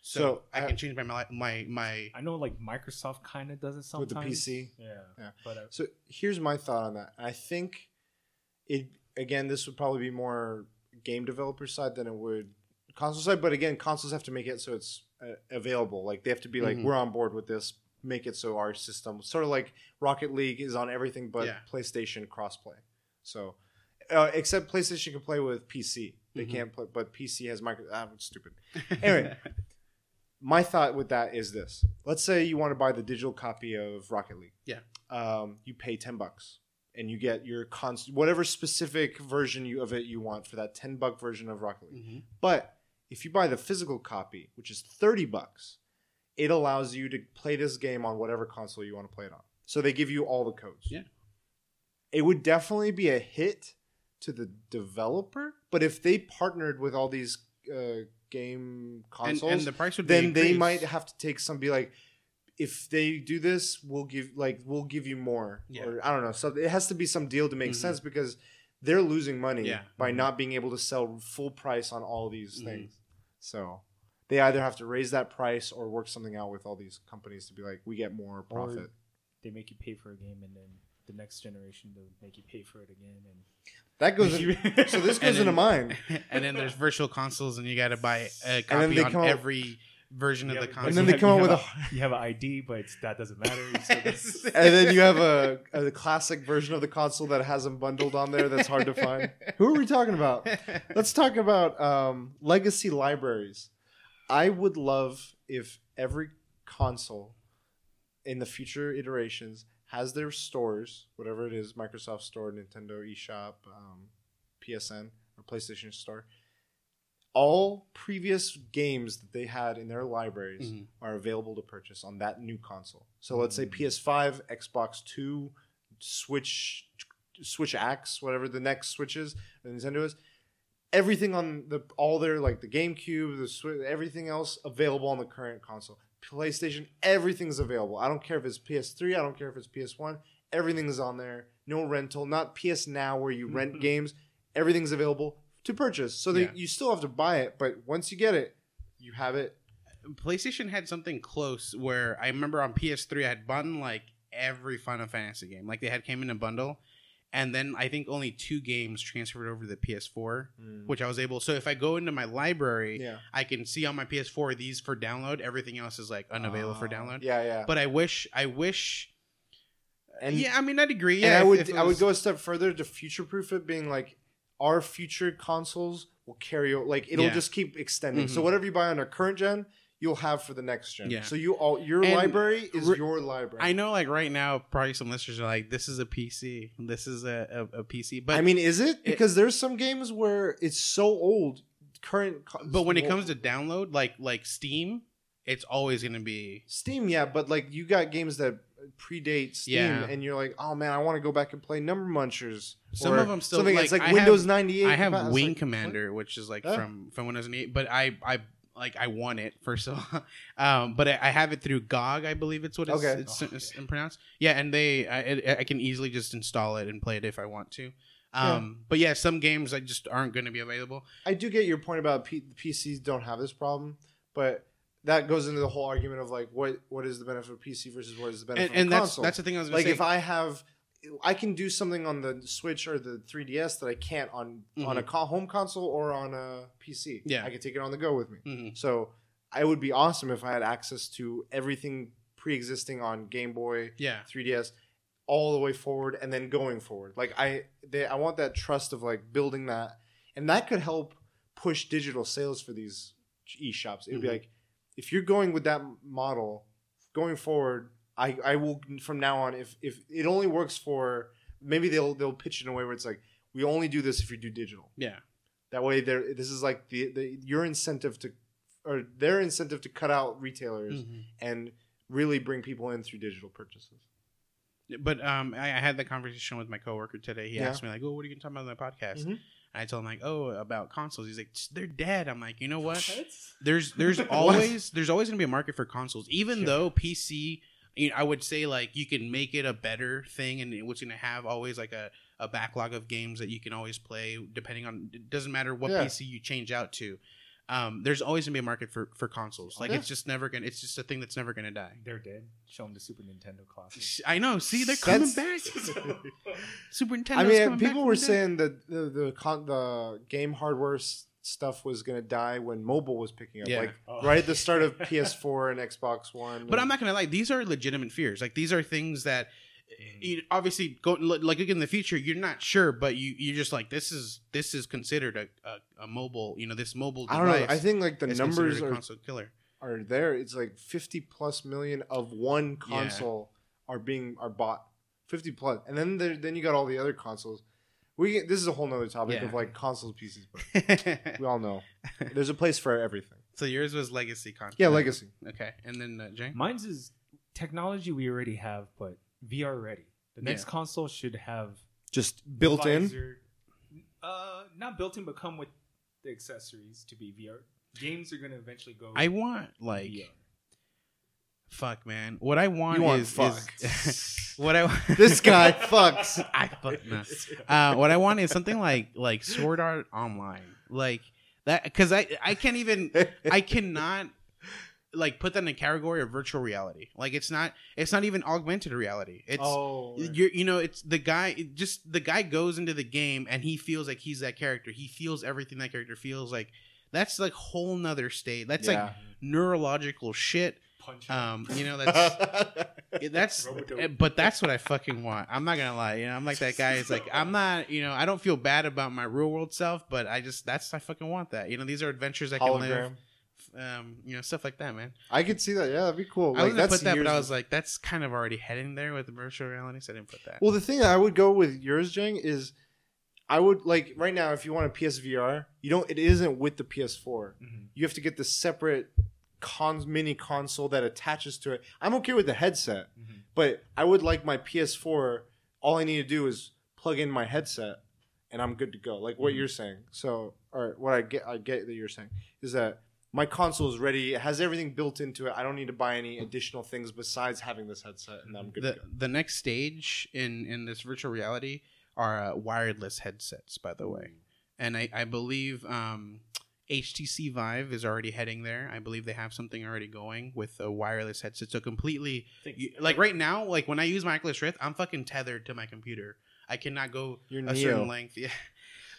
So, So, I uh, can change my my my, my I know like Microsoft kind of does it sometimes With the PC? Yeah. Yeah. But uh, So here's my thought on that. I think it again. This would probably be more game developer side than it would console side. But again, consoles have to make it so it's uh, available. Like they have to be like, Mhm. we're on board with this. Make it so our system, sort of like Rocket League, is on everything but Yeah. PlayStation crossplay. So, uh, except PlayStation can play with PC. They Mhm. can't play, but PC has micro. Ah, it's stupid. Anyway. my thought with that is this let's say you want to buy the digital copy of rocket league Yeah. um, you pay 10 bucks and you get your const- whatever specific version you of it you want for that 10 buck version of rocket league Mhm. but if you buy the physical copy which is 30 bucks it allows you to play this game on whatever console you want to play it on so they give you all the codes Yeah. it would definitely be a hit to the developer but if they partnered with all these uh, game consoles and the price would then they might have to take some be like if they do this we'll give like we'll give you more Yeah. or i don't know so it has to be some deal to make Mhm. sense because they're losing money Yeah. by Mhm. not being able to sell full price on all these Mhm. things so they either have to raise that price or work something out with all these companies to be like we get more profit they make you pay for a game, and then the next generation they'll make you pay for it again. And that goes in, so this goes And into then- mine and then there's virtual consoles, and you got to buy a then copy they on come out- every version of the but console. And then they come up with have a, you have an ID, but it's, that doesn't matter. You and then you have a, a classic version of the console that has them bundled on there that's hard to find who are we talking about Let's talk about um, legacy libraries. I would love if every console in the future iterations has their stores, whatever it is Microsoft Store, Nintendo eShop, um, PSN, or PlayStation Store. All previous games that they had in their libraries Mhm. are available to purchase on that new console. So let's say Mm. PS5, Xbox Two, Switch, Switch X, whatever the next Switch is, Nintendo is. Everything on the all their like the GameCube, the Switch, everything else available on the current console. PlayStation, everything's available. I don't care if it's PS3, I don't care if it's PS1. Everything's on there. No rental, not PS Now where you rent games. Everything's available to purchase. So they, Yeah. you still have to buy it, but once you get it, you have it. PlayStation had something close where I remember on PS3 I had bought like every Final Fantasy game. Like they had came in a bundle. And then I think only two games transferred over to the PS4, which I was able. So if I go into my library, Yeah. I can see on my PS4 these for download. Everything else is like unavailable for Ah. download. Yeah, yeah. But I wish, I wish. And yeah, I mean, I'd agree. Yeah, I would it I would go a step further to future proof it, being like our future consoles will carry o- like it'll Yeah. just keep extending. So Mhm. whatever you buy on a current gen, you'll have for the next gen. Yeah. So you all your And library is re- your library. I know, like right now, probably some listeners are like, "This is a PC. This is a, a, a PC." But I mean, is it it- because there's some games where it's so old, current. co- but when it comes to download, like like Steam, it's always gonna be Steam, yeah, but like you got games that predate Steam, Yeah. and you're like, oh man, I want to go back and play Number Munchers. Some of them still, something like, that's like I Windows have- 98. I have compa- Wing like, Commander, which is like from from Windows 98, but I I like I won it first of all, um, but I, I have it through GOG, I believe it's what it's, Okay. it's, Oh, it's pronounced. Yeah, and they I, it, I can easily just install it and play it if I want to. Um, but yeah, some games I just aren't going to be available. I do get your point about P- PCs don't have this problem, but that goes into the whole argument of like what what is the benefit of PC versus what is the benefit And, and of that's console? that's the thing I was like say. if I have, I can do something on the Switch or the 3DS that I can't on on a co- home console or on a PC. Yeah. I can take it on the go with me. Mhm. So I would be awesome if I had access to everything pre-existing on Game Boy, yeah, 3DS, all the way forward, and then going forward. Like I, they, I want that trust of like building that, and that could help push digital sales for these e-shops. It'd be Mhm. like if you're going with that model going forward. I, I will from now on if if it only works for maybe they'll they'll pitch it in a way where it's like we only do this if you do digital. yeah. That way, there. This is like the, the your incentive to, or their incentive to cut out retailers Mhm. and really bring people in through digital purchases. But um, I, I had that conversation with my coworker today. He Yeah. asked me like, "Oh, what are you going to talk about on the podcast?" Mhm. I told him like, "Oh, about consoles." He's like, "They're dead." I'm like, "You know what? There's there's always there's always going to be a market for consoles, even Sure. though PC. You know, I would say like you can make it a better thing, and it's going to have always like a, a backlog of games that you can always play, depending on. It doesn't matter what Yeah. PC you change out to. Um, there's always gonna be a market for, for consoles. Like Yeah. it's just never gonna. It's just a thing that's never gonna die. They're dead. Show them the Super Nintendo classic. I know. See, they're coming That's- back. Super Nintendo. I mean, people were saying that the the con- the game hardware stuff was going to die when mobile was picking up, Yeah. like Oh. right at the start of PS4 and Xbox One. But I'm not gonna lie; these are legitimate fears. Like these are things that, you obviously, go like in the future, you're not sure, but you you're just like this is this is considered a, a, a mobile. You know, this mobile. I don't know. I think like the numbers are console killer. are there. It's like 50 plus million of one Yeah. console are being are bought. 50 plus, and then there, then you got all the other consoles. We get, this is a whole nother topic Yeah. of like consoles pieces, but we all know there's a place for everything. so yours was legacy console. Yeah, legacy. Okay, and then uh, Jay. Mine's is technology we already have, but VR ready. The next Yeah. console should have Just built in. Uh, not built in, but come with the accessories to be VR. Games are gonna eventually go. I want like VR. fuck, man. What I want, You want is, fuck. is what I this guy fucks. I fuck no. uh, what I want is something like like Sword Art Online, like that, because I I can't even I cannot like put that in a category of virtual reality. Like it's not it's not even augmented reality. It's oh, you're you know it's the guy just the guy goes into the game and he feels like he's that character. He feels everything that character feels like. That's like whole nother state. That's like neurological shit. Punch. Um, you know that's that's eh, but that's what I fucking want. I'm not gonna lie, you know, I'm like that guy. It's like I'm not, you know, I don't feel bad about my real world self, but I just that's I fucking want that. You know, these are adventures I can hologram. live, um, you know, stuff like that, man. I could see that. Yeah, that'd be cool. I was Like, gonna that's put that, but I was like, that's kind of already heading there with the virtual reality, so I didn't put that. Well, the thing that I would go with yours, Jang, is I would like right now if you want a PSVR, you don't. It isn't with the PS4. Mhm. You have to get the separate cons mini console that attaches to it. I'm okay with the headset, Mhm. but I would like my PS4. All I need to do is plug in my headset, and I'm good to go. Like what Mhm. you're saying. So, or what I get, I get that you're saying is that my console is ready. It has everything built into it. I don't need to buy any additional things besides having this headset, and I'm good the to go. the next stage in in this virtual reality are uh, wireless headsets, by the way, and I I believe um, HTC Vive is already heading there. I believe they have something already going with a wireless headset. So completely, you, like right now, like when I use my Oculus Rift, I'm fucking tethered to my computer. I cannot go You're a certain length. Yeah.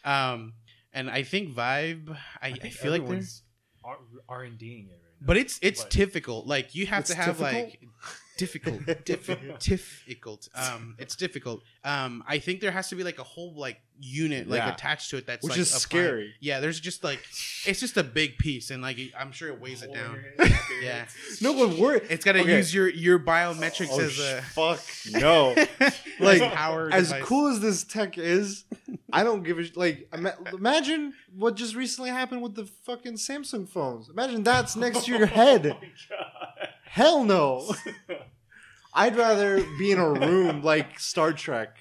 Um, and I think Vive, I, I, think feel like everyone's R R and Ding it right now. but it's it's But- difficult. Like you have It's to have difficult? like difficult, diffi- difficult. Um, it's difficult. Um, I think there has to be like a whole like unit like Yeah. attached to it that's Which like is applying- scary. Yeah, there's just like it's just a big piece, and like I'm sure it weighs it down. in your head. Yeah. No, but we're It's got to Okay. use your your biometrics Oh, as a fuck no. like Like, power. as device. cool as this tech is, I don't give a like. Ima- imagine what just recently happened with the fucking Samsung phones. Imagine that's next to your head. Oh. Hell no. I'd rather be in a room like Star Trek,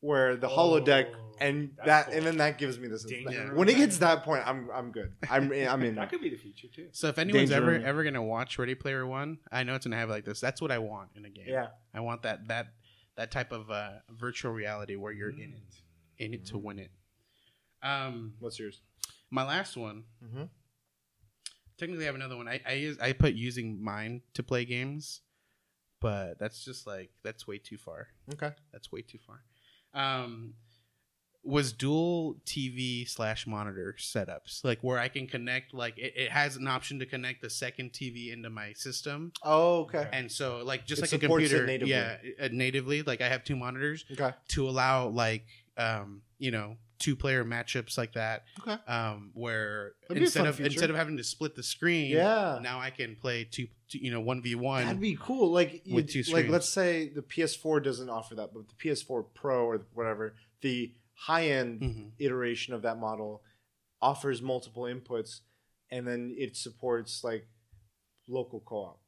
where the holodeck Oh, and that, cool. and then that gives me this. Danger. When it gets that point, I'm I'm good. I'm I'm in. That could be the future too. So if anyone's Danger ever ever gonna watch Ready Player One, I know it's gonna have like this. That's what I want in a game. Yeah. I want that that that type of uh, virtual reality where you're in it. in it to win it. Um, What's yours? my last one. Mm-hmm. Technically, I have another one. I I, use, I put using mine to play games, but that's just like that's way too far. Okay. That's way too far. Um, was dual TV slash monitor setups like where I can connect like it, it has an option to connect the second TV into my system, Oh, okay. and so like just It like a computer, natively. yeah, uh, natively. Like I have two monitors Okay. to allow like um you know two player matchups like that. Okay. Um, where That'd instead of feature. instead of having to split the screen, Yeah. now I can play two, two you know one v one. That'd be cool. Like, With two like screens. let's say the PS4 doesn't offer that, but the PS4 Pro or whatever, the high end Mhm. iteration of that model offers multiple inputs, and then it supports like local co-op.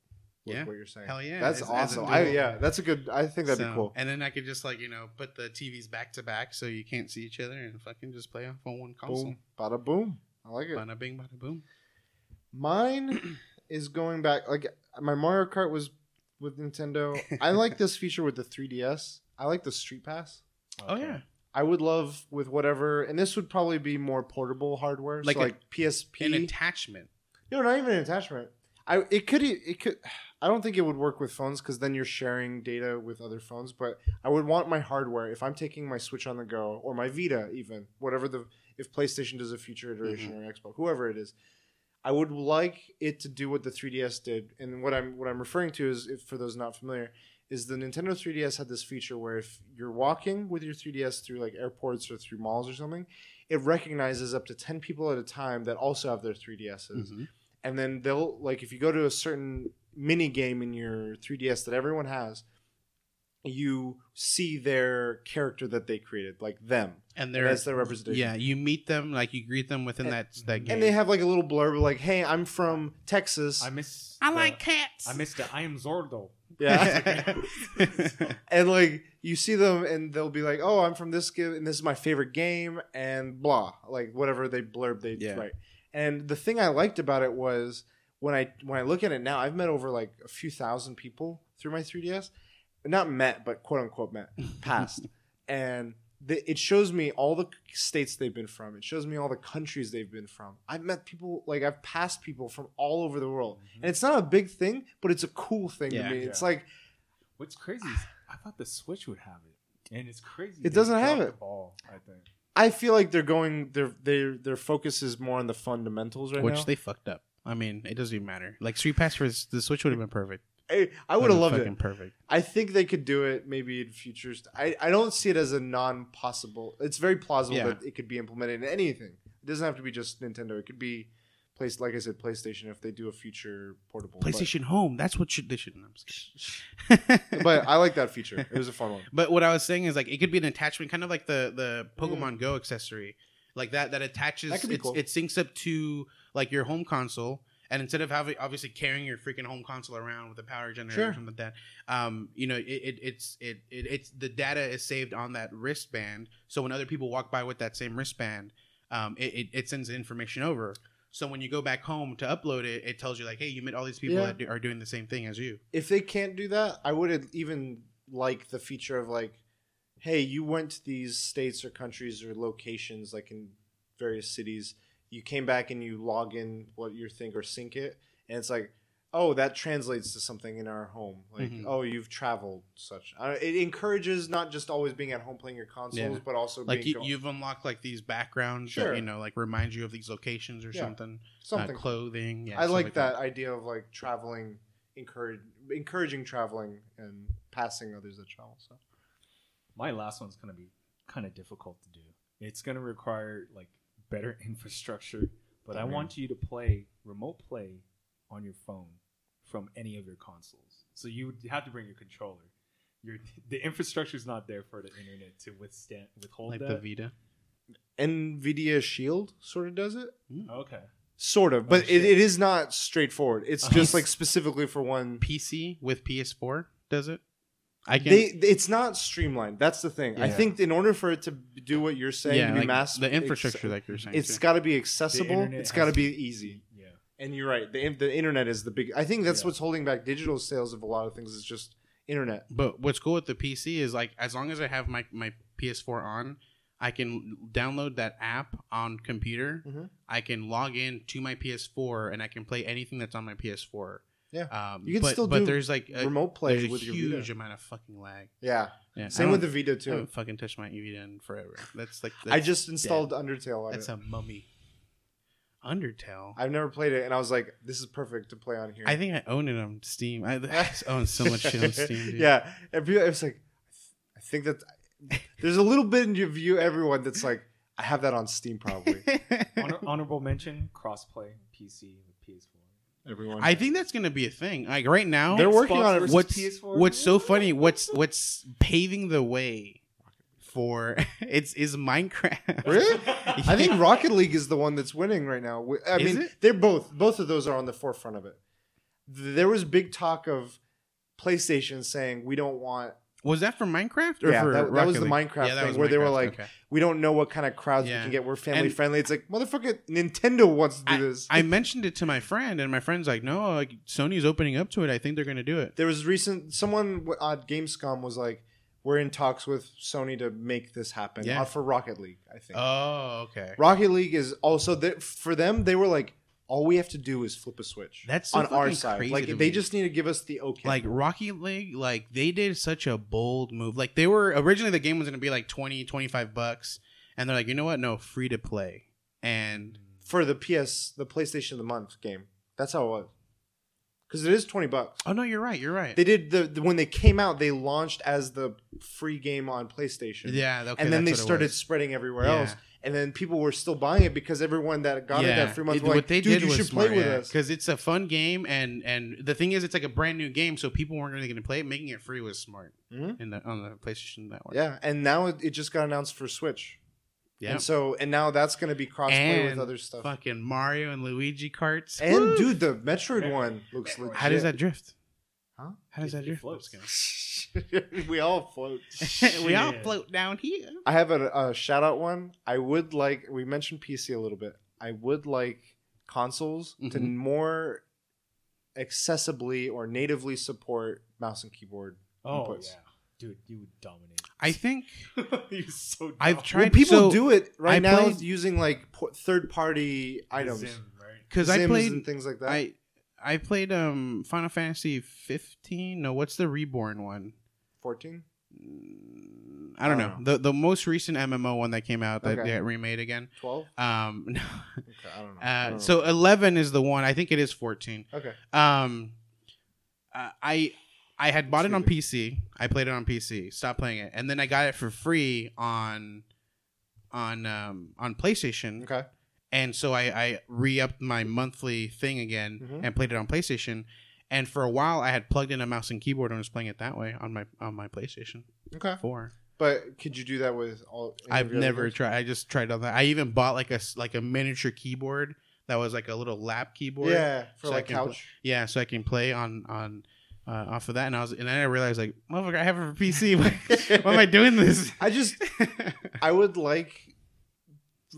Yeah. what you're saying. Hell yeah. that's As- as awesome. I, yeah, that's a good. I think that'd So- be cool. And then I could just like you know put the TVs back to back so you can't see each other and fucking just play off on one console. Boom, bada boom. I like it. Bada bing, bada boom. Mine is going back. Like my Mario Kart was with Nintendo. I like this feature with the 3DS. I like the Street Pass. Oh yeah, I would love with whatever, and this would probably be more portable hardware, Like so a- like PSP. an attachment. no, not even an attachment. I it could it could. I don't think it would work with phones because then you're sharing data with other phones. But I would want my hardware if I'm taking my Switch on the go or my Vita, even whatever the if PlayStation does a future iteration Mm-hmm. or Xbox, whoever it is. I would like it to do what the 3DS did, and what I'm what I'm referring to is, if for those not familiar, is the Nintendo 3DS had this feature where if you're walking with your 3DS through like airports or through malls or something, it recognizes up to 10 people at a time that also have their 3DSs. Mhm. And then they'll like if you go to a certain mini game in your 3DS that everyone has, you see their character that they created, like them. And And they're that's their representation. yeah, you meet them like you greet them within And- that that game. And they have like a little blurb like, "Hey, I'm from Texas." I miss. I the- like cats. I missed the I am Zordo. Yeah. and like you see them and they'll be like oh i'm from this game and this is my favorite game and blah like whatever they blurb they Yeah. write and the thing i liked about it was when i when i look at it now i've met over like a few thousand people through my 3ds not met but quote unquote met passed and the, it shows me all the states they've been from it shows me all the countries they've been from i've met people like i've passed people from all over the world mm-hmm. and it's not a big thing but it's a cool thing Yeah. to me it's like What's crazy is I thought the Switch would have it, and it's crazy. It doesn't have it. Ball, I think. I feel like they're going their their their focus is more on the fundamentals right which now. Which they fucked up. I mean, it doesn't even matter. Like Street Pass for the Switch would have been perfect. I, I would have loved it. Perfect. I think they could do it maybe in futures. I, I don't see it as a non possible. It's very plausible Yeah. that it could be implemented in anything. It doesn't have to be just Nintendo. It could be placed like I said, PlayStation if they do a future portable. But- PlayStation Home. That's what should they should. I'm just kidding. But, I like that feature. It was a fun one. But what I was saying is like it could be an attachment, kind of like the the Mm. Pokemon Go accessory, like that that attaches. That could be it's- cool. It syncs up to like your home console, and instead of having obviously carrying your freaking home console around with a power generator Sure. or something like that, um, you know, it, it it's it, it it's the data is saved on that wristband. So when other people walk by with that same wristband, um, it, it, it sends information over. So when you go back home to upload it, it tells you like, hey, you met all these people Yeah. that do, are doing the same thing as you. if they can't do that, I would even like the feature of like, hey, you went to these states or countries or locations like in various cities. You came back and you log in what you think or sync it, and it's like, oh, that translates to something in our home. Like, Mhm. oh, you've traveled. Such. Uh, it encourages not just always being at home playing your consoles, Yeah. but also Like being you, go- you've unlocked like these backgrounds Sure. that you know like remind you of these locations or Yeah. something. something. Uh, clothing. Yeah, I stuff like that, idea of like traveling, encourage encouraging traveling and passing others that travel. So. My last one's gonna be kind of difficult to do. It's gonna require like better infrastructure, but I want you to play remote play on your phone from any of your consoles. So you would have to bring your controller. Your the is not there for the internet to withstand withhold like that. the Vita. NVIDIA Shield sort of does it. okay. Sort of, but Oh, it, shit. it is not straightforward. It's Uh-huh. just like specifically for one. PC with PS4 does it. I can. They, it's not streamlined. That's the thing. I Yeah. think in order for it to do what you're saying yeah, to be like mass, the infrastructure, that you're saying. it's too. got to be accessible. internet It's got to has- be easy. Yeah. And you're right. The in- the internet is the big. I think that's Yeah. what's holding back digital sales of a lot of things. Is just internet. But what's cool with the PC is like as long as I have my my PS4 on, I can download that app on computer. Mhm. I can log in to my PS4 and I can play anything that's on my PS4. Yeah. um, You can but, still but do there's like a, remote play there's a with your huge Vita. amount of fucking lag. Yeah. Yeah, Same with the don't- Vita I too. haven't fucking touched my Vita in forever. That's like I just installed Undertale on that's it. a mummy. Undertale. I've never played it, and I was like, "This is perfect to play on here." I think I own it on Steam. I, I own so much shit on Steam. Dude. yeah, and people, it's like, I think that there's a little bit in your view, everyone that's like, I have that on Steam probably. Honor- honorable mention: crossplay PC with PS4. Everyone, I think that's gonna be a thing. Like right now, They're working Xbox on it. what's PS4? what's so funny? What's what's paving the way for it's is Minecraft. Really? I think Rocket League is the one that's winning right now. I Is mean, it? they're both both of those are on the forefront of it. There was big talk of PlayStation saying we don't want Was that for Minecraft or yeah, for that, that was the Minecraft Yeah, thing was where they were like, okay. we don't know what kind of crowds Yeah. we can get. We're family And- friendly. It's like motherfucker, Nintendo wants to do I, this. I mentioned it to my friend, and my friend's like, "No, like Sony's opening up to it. I think they're gonna do it." there was recent someone w- on Gamescom was like, we're in talks with Sony to make this happen Yeah. uh, for Rocket League. I think Oh, okay. Rocket League is also th- for them. They were like, all we have to do is flip a switch. That's so on our side. Like they me. just need to give us the okay. Like Rocket League, like they did such a bold move. Like they were originally the game was gonna be like 20, 25 bucks, and they're like, you know what? No, free to play. And for the PS, the PlayStation of the month game. That's how it was. Because it is twenty bucks. oh no, you're right. You're right. They did the, the when they came out, they launched as the free game on PlayStation. yeah, okay, and then they started spreading everywhere Yeah. else. And then people were still buying it because everyone that got it that free month It- were like, they dude, did you should smart, play with us. because it's a fun game, and and the thing is, it's like a brand new game, so people weren't really going to play it. Making it free was smart Mhm. in the on the PlayStation Network. Yeah, and now it, it just got announced for Switch. Yeah. And so and now that's going to be crossplay with other stuff. Fucking Mario and Luigi carts. And Woo! dude, the Metroid one looks legit. how does that drift? Huh? How does It- that it drift? floats. we all float. we all float down here. I have a, a shout out one. I would like. We mentioned PC a little bit. I would like consoles to Mhm. more accessibly or natively support mouse and keyboard. Oh Inputs. yeah, dude, you would dominate. I think You're so. I've tried- Well, people so, do it right I now played- using like third party items, Zim, right? because I played and things like that. I I played um Final Fantasy 15. No, what's the reborn one? Fourteen. Mm, I don't I know. don't The the most recent MMO one that came out that Okay. got remade again. 12? Um no. Okay, I don't know. I Uh, don't know. so 11 is the one. I think it is 14. okay. Um, uh, I I had bought it on PC. I played it on PC. Stopped playing it, and then I got it for free on on um on PlayStation. Okay. And so I I re upped my monthly thing again Mhm. and played it on PlayStation. And for a while, I had plugged in a mouse and keyboard and was playing it that way on my on my PlayStation Okay. Four. But could you do that with all? any I've your other never games? tried. I just tried on that. I even bought like a s- like a miniature keyboard that was like a little lap keyboard. Yeah, for So I like can couch. Yeah, so I can play on on uh, off of that, and I was, and then I realized like, motherfucker, I have it for PC. Why, why am I doing this? I just I would like,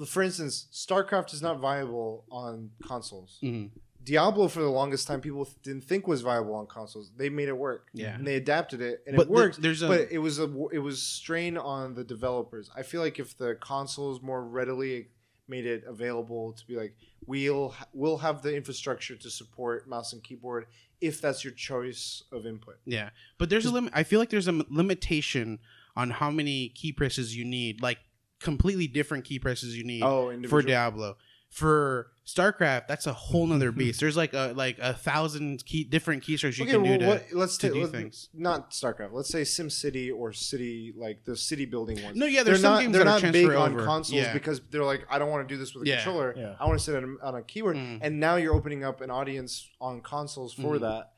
for instance, StarCraft is not viable on consoles. Mhm. Diablo, for the longest time, people didn't think was viable on consoles. They made it work. Yeah. and they adapted it, and But it worked. there's a- but it was a it was strain on the developers. I feel like if the consoles more readily made it available to be like we'll we'll have the infrastructure to support mouse and keyboard if that's your choice of input. Yeah, but there's a limit. I feel like there's a m- limitation on how many key presses you need, like completely different key presses you need Oh, for. Diablo. For StarCraft, that's a whole nother beast. There's like a like a thousand key different keystrokes you okay, can well, do to. what, let's to take do let- things. Not StarCraft. Let's say SimCity or City, like the city building ones. No, yeah, there's they're some not. games they're that are not big on over. consoles Yeah. because they're like, I don't want to do this with a Yeah. controller. Yeah. I want to sit on, on a keyboard. Mm. And now you're opening up an audience on consoles for Mhm. that,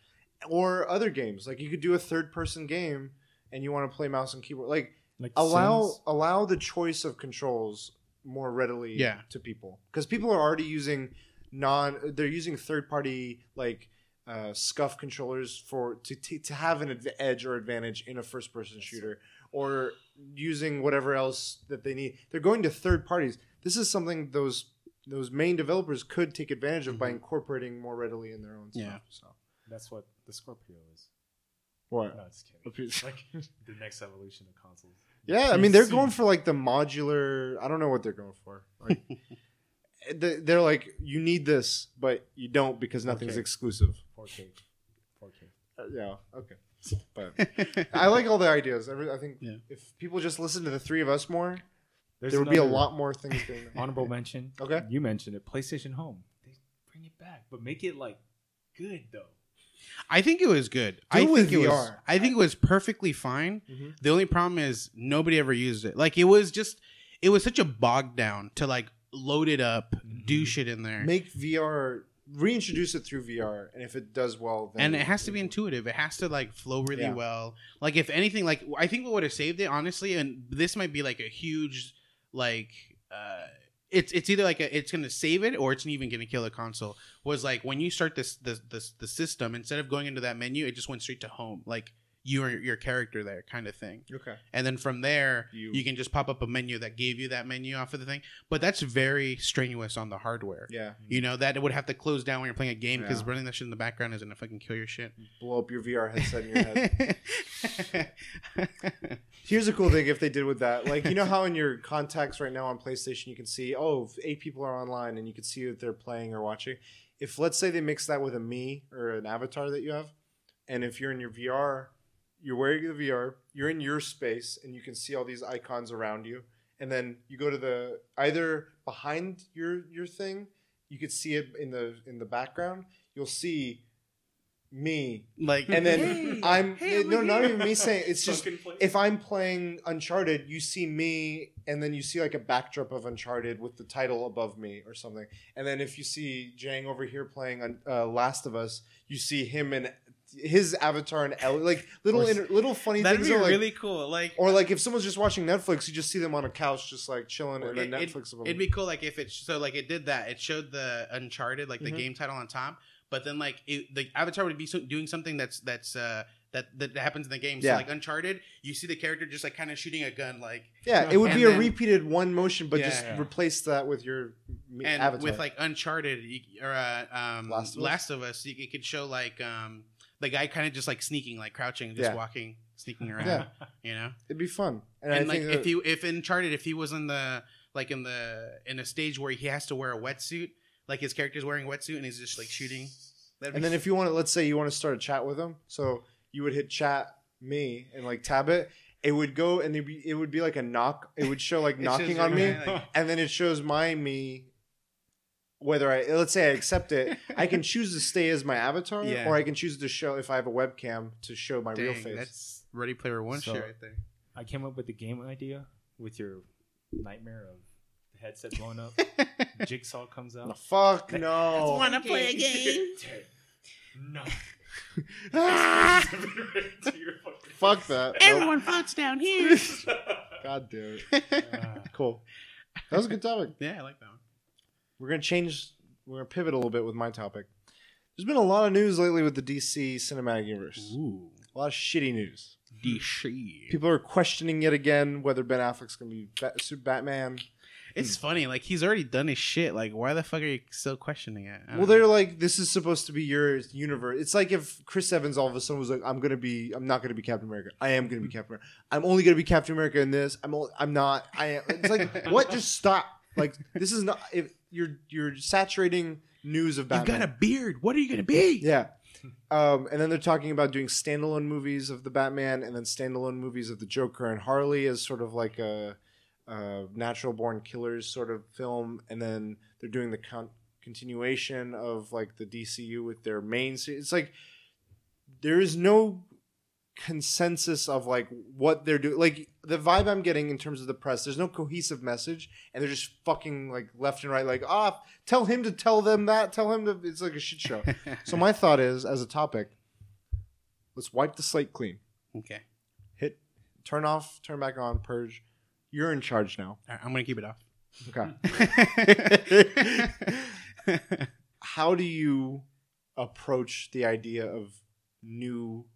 or other games. Like you could do a third person game, and you want to play mouse and keyboard. Like Like allow Sims. allow the choice of controls more readily Yeah. to people because people are already using non they're using third party like uh, SCUF controllers for to, to, to have an adv- edge or advantage in a first person shooter or using whatever else that they need they're going to third parties this is something those those main developers could take advantage of by Mhm. incorporating more readily in their own stuff Yeah. so That's what the Scorpio is. what No, just kidding. like the next evolution of consoles. Yeah, I mean they're going for like the modular. I don't know what they're going for. Like, they- they're like, you need this, but you don't because nothing's Okay. exclusive. 4K. 4K. Uh, yeah, okay. But I like all the ideas. Every, I think Yeah. if people just listen to the three of us more, There's there would be a lot more things going on. Honorable mention. Okay. You mentioned it. PlayStation Home. They bring it back, but make it like good though. I think it was good. I it think it was. I think it was perfectly fine. Mhm. The only problem is nobody ever used it. Like it was just, it was such a bog down to like load it up, do Mhm. shit in there, Make VR, reintroduce it through VR, and if it does well, then and it has to be intuitive. It has to like flow really Yeah. well. Like if anything, like I think what would have saved it honestly, and this might be like a huge, like, uh, it's it's either like a, it's gonna save it or it's even gonna kill the console. Was like when you start this the this the system instead of going into that menu, it just went straight to home, like you or your character there, kind of thing. Okay. and then from there You- you, can just pop up a menu that gave you that menu off of the thing but that's very strenuous on the hardware Yeah. you know that it would have to close down when you're playing a game because Yeah. running that shit in the background is gonna fucking kill your shit Blow up your VR headset in your head. Here's a cool thing if they did with that. Like, you know how in your contacts right now on PlayStation you can see, oh, eight people are online and you can see that they're playing or watching. If let's say they mix that with a me or an avatar that you have, and if you're in your VR, you're wearing the VR, you're in your space and you can see all these icons around you. And then you go to the either behind your your thing, you could see it in the in the background. You'll see me like and then hey, I'm hey, no, not here. even me saying it's just if I'm playing Uncharted, you see me, and then you see like a backdrop of Uncharted with the title above me or something. And then if you see Jang over here playing uh, Last of Us, you see him and his avatar and Ellie, like little inter- little funny that'd things. be are like, really cool like or like if someone's just watching Netflix, you just see them on a couch just like chilling, and then it- Netflix. above It'd be cool, like if it so like it did that. It showed the Uncharted, like the Mhm. game title on top, but then like it, the avatar would be so, doing something that's that's uh that that happens in the game. So Yeah. like Uncharted, you see the character just like kind of shooting a gun, like yeah, it would be a then- repeated one motion, but Yeah. just Yeah. replace that with your and avatar. with like Uncharted you, or uh, um, Last Last of of Us? Us, you, it could show like um the guy kind of just like sneaking, like crouching, just Yeah. walking, sneaking around. Yeah. You know, It'd be fun, and, and, I like think if he if Uncharted, if he was in the like in the in a stage where he has to wear a wetsuit, like his character's wearing a wetsuit and he's just like shooting. That'd And be then if you want to, let's say you want to start a chat with him, so you would hit chat me and like tab it. It would go and it'd be, it would be like a knock. It would show like knocking on me, like- and then it shows my me. Whether I let's say I accept it, I can choose to stay as my avatar, Yeah. or I can choose to show if I have a webcam to show my real face. That's Ready Player One So- shit right there. I came up with the game idea with your nightmare of the headset blowing up. Jigsaw comes No, out. fuck no. Wanna play a game? no. Fuck that. Nope. Everyone votes down here. God damn it. Cool. That was a good topic. yeah, I like that one. We're gonna change. We're gonna pivot a little bit with my topic. There's been a lot of news lately with the DC cinematic universe. Ooh, A lot of shitty news. DC. People are questioning yet again whether Ben Affleck's gonna be Bat- Batman. It's funny, like he's already done his shit. Like, why the fuck are you still questioning it? Well, know. they're like, this is supposed to be your universe. It's like if Chris Evans all of a sudden was like, I'm gonna be, I'm not gonna be Captain America. I am gonna be Captain America. I'm only gonna be Captain America in this. I'm, only, I'm not. I. Am. It's like, what? Just stop. Like, this is not. If you're, you're saturating news of You've Batman. got a beard. What are you gonna be? Yeah. Um, and then they're talking about doing standalone movies of the Batman and then standalone movies of the Joker and Harley as sort of like a, a natural born killers sort of film. And then they're doing the con- continuation of like the DCU with their main. se- It's like there is no consensus of like what they're doing. Like the vibe I'm getting in terms of the press, there's no cohesive message, and they're just fucking like left and right. Like ah, tell him to tell them that. Tell him to. It's like a shit show. So my thought is, as a topic, let's wipe the slate clean. okay, Hit, turn off, turn back on, purge. You're in charge now. All right, I'm gonna keep it off. Okay. How do you approach the idea of new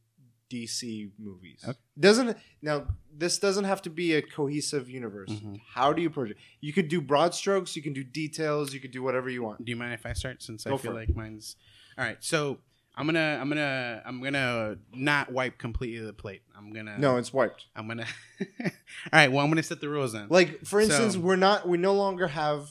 DC movies? Okay. Doesn't now this doesn't have to be a cohesive universe. Mhm. How do you approach it? You could do broad strokes. You can do details. You could do whatever you want. Do you mind if I start since Go I feel for it. like mine's all right? So I'm gonna I'm gonna I'm gonna not wipe completely the plate. I'm gonna No, it's wiped. I'm gonna. All right. Well, I'm gonna set the rules then. Like for instance, So- we're not. We no longer have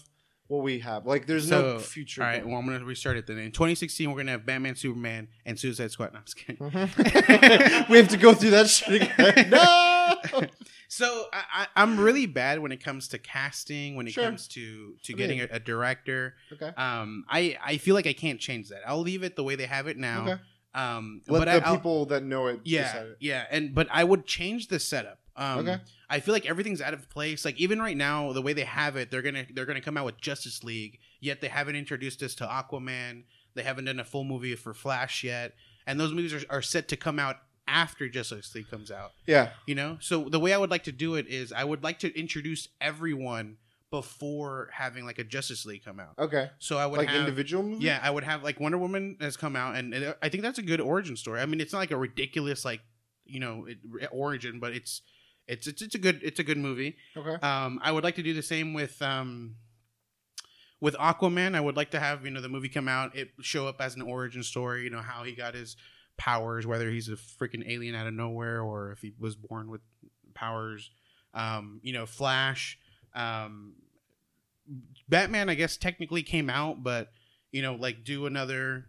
what we have. Like there's no future. All right. Well, I'm gonna restart it then. In 2016, we're gonna have Batman, Superman, and Suicide Squad. No, I'm just kidding. we have to go through that shit again. no. So I, I, I'm really bad when it comes to casting, when it Sure. comes to to getting a, a director. Okay. Um, I I feel like I can't change that. I'll leave it the way they have it now. Okay. Um, Let but the I, people that know it. yeah, it. yeah, and but I would change the setup. Um, Okay. I feel like everything's out of place. Like even right now, the way they have it, they're gonna they're gonna come out with Justice League. Yet they haven't introduced us to Aquaman. They haven't done a full movie for Flash yet, and those movies are, are set to come out after Justice League comes out. Yeah. You know, so the way I would like to do it is I would like to introduce everyone before having like a Justice League come out. Okay. So I would Like have, individual movies. yeah, I would have like Wonder Woman has come out, and, and I think that's a good origin story. I mean, it's not like a ridiculous like you know it, origin, but it's it's it's it's a good it's a good movie. Okay. Um, I would like to do the same with um with Aquaman. I would like to have you know the movie come out, it show up as an origin story. You know how he got his powers, whether he's a freaking alien out of nowhere or if he was born with powers. Um, you know, Flash. Um, Batman, I guess technically came out, but you know, like do another.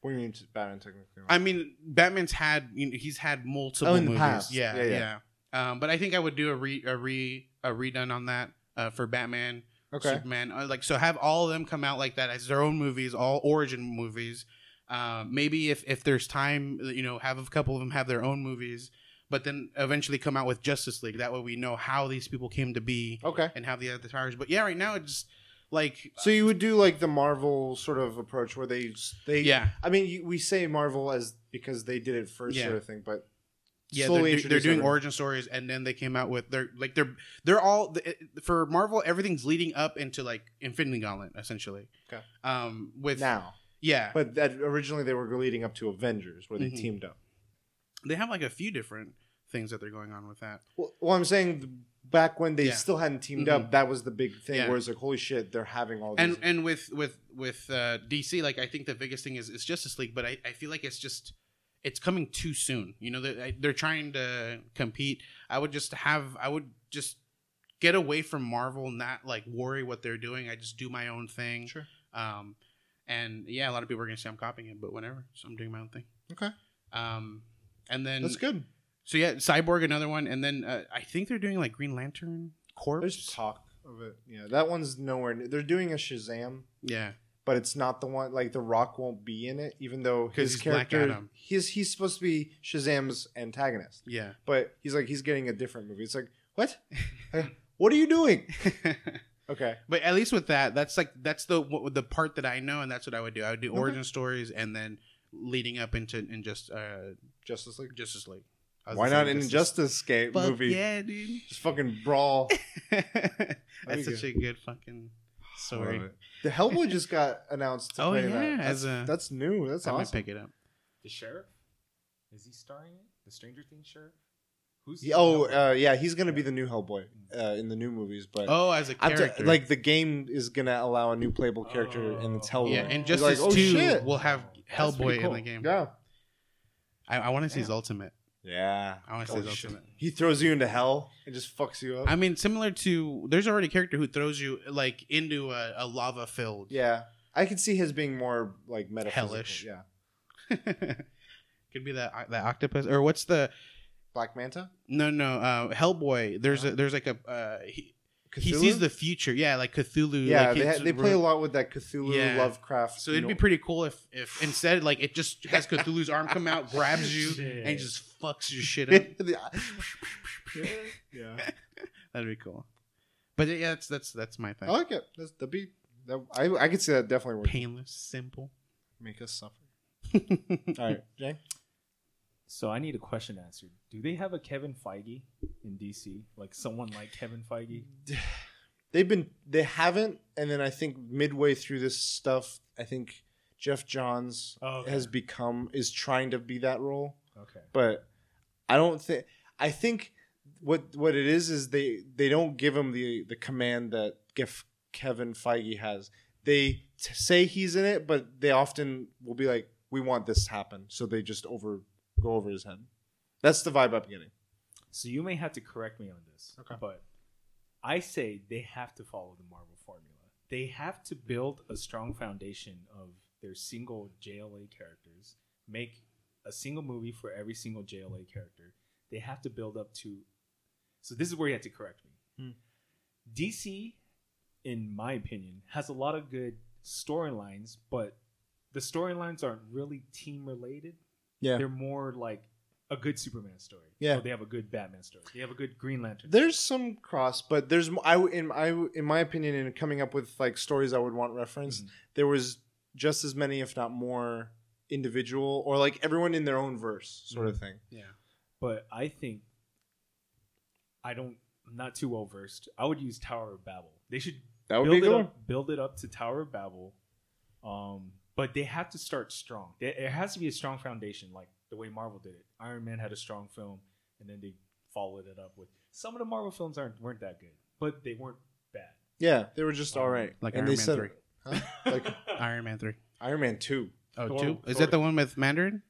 What do you mean Batman technically? I mean, Batman's had you know, he's had multiple Oh, in the movies. past. Yeah, Yeah, yeah. yeah. Um, but I think I would do a re a re a redone on that uh, for Batman, okay. Superman. Uh, like so, have all of them come out like that as their own movies, all origin movies. Um, maybe if if there's time, you know, have a couple of them have their own movies, but then eventually come out with Justice League. That way, we know how these people came to be Okay. and have the other powers. But yeah, right now it's just like So you would do like the Marvel sort of approach where they they yeah. I mean, you, we say Marvel as because they did it first, Yeah. sort of thing, but Yeah, slowly they're, do- they're doing origin stories, and then they came out with they're like they're they're all for Marvel. Everything's leading up into like Infinity Gauntlet, essentially. Okay. Um, with now. yeah, But that originally they were leading up to Avengers, where they Mhm. teamed up. they have like a few different things that they're going on with that. Well, well I'm saying back when they Yeah. still hadn't teamed Mhm. up, that was the big thing. Yeah. Where it's like, holy shit, they're having all these. And and with with with uh, DC, like I think the biggest thing is is Justice League, but I, I feel like it's just it's coming too soon. You know, they're, they're trying to compete. I would just have I would just get away from Marvel, not like worry what they're doing. I just do my own thing. Sure. Um, and yeah, a lot of people are gonna say I'm copying it, but whatever. So I'm doing my own thing. Okay. Um, and then That's good. So yeah, Cyborg another one, and then uh, I think they're doing like Green Lantern Corps. There's talk of it. Yeah, that one's nowhere. Near. They're doing a Shazam, yeah, but it's not the one. Like the Rock won't be in it, even though his he's Black character Adam. he's he's supposed to be Shazam's antagonist, yeah. but he's like he's getting a different movie. It's like what? What are you doing? Okay. But at least with that, that's like that's the what, the part that I know, and that's what I would do. I would do Okay. origin stories, and then leading up into in just uh, Justice League. Justice League. Why not an Injustice game movie? Yeah, dude. Just fucking brawl. that's such a good fucking story. Love it. The Hellboy just got announced. To Oh, play yeah, that. as That's, a- that's new. That's I might awesome. pick it up. The sheriff is he starring in it? The Stranger Things sheriff? Who's He- oh, uh, yeah, he's gonna be the new Hellboy uh, in the new movies. But Oh, as a I'm t- character, like the game is gonna allow a new playable character, and it's Oh. Hellboy. yeah, and He's Justice like, oh, Two shit. will have Hellboy pretty in the game. Yeah, I, I want to see his ultimate. Yeah. I want to see shit. He throws you into hell and just fucks you up. I mean, similar to there's already a character who throws you like into a, a lava filled. yeah, I could see his being more like metaphysical. Hellish. Yeah, Could be that that octopus or what's the Black Manta. no no uh, Hellboy. There's a, there's like a uh, he, he sees the future. Yeah, like Cthulhu. Yeah, like they, ha- they play a lot with that Cthulhu Yeah. Lovecraft. So it'd you be pretty cool if if instead like it just has Cthulhu's arm come out, grabs you, Shit. and just fucks your shit up. yeah, That'd be cool. But yeah, that's that's that's my thing. I like it. That's, that'd be. That, I I could see that definitely working. Painless, simple. Make us suffer. All right, Jay. So I need a question answered. Do they have a Kevin Feige in DC? Like someone like Kevin Feige? They've been they haven't, and then I think midway through this stuff, I think Geoff Johns Oh, okay. has become is trying to be that role, Okay. but I don't think. I think what what it is is they they don't give him the the command that Gif, Kevin Feige has. They t- say he's in it, but they often will be like, we want this to happen, so they just over go over his head. That's the vibe I'm getting. So you may have to correct me on this. Okay. But I say they have to follow the Marvel formula. They have to build a strong foundation of their single JLA characters, make a single movie for every single JLA character. They have to build up to. So this is where you have to correct me. Hmm. DC, in my opinion, has a lot of good storylines, but the storylines aren't really team related. Yeah, They're more like a good Superman story. Yeah. Or they have a good Batman story. They have a good Green Lantern. there's some cross, but there's I in I w- in my opinion in coming up with like stories I would want referenced. Mhm. There was just as many, if not more, individual or like everyone in their own verse sort of thing. Yeah. but I think I don't. I'm not too well versed. I would use Tower of Babel. They should That would build be it good. up. Build it up to Tower of Babel. Um, but they have to start strong. There there has to be a strong foundation, like the way Marvel did it. Iron Man had a strong film, and then they followed it up with some of the Marvel films aren't weren't that good, but they weren't bad. Yeah, they were just all right. Like and Iron they Man said, 3. Huh? like Iron Man three. Iron Man two. Oh, Thor- two? Is Thor- that the one with Mandarin?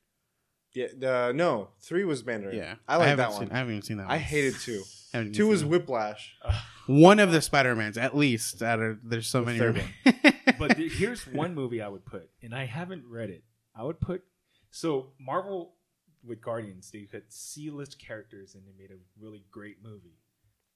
Yeah, uh, no, three was Mandarin. Yeah, I like haven't that seen- one. I haven't even seen that. One. I hated two. Haven't Two was that. Whiplash. one of the Spider Mans, at least. Out of there's so The many. third but th- here's one movie I would put, and I haven't read it. I would put so Marvel with Guardians, they had C-list characters, and they made a really great movie.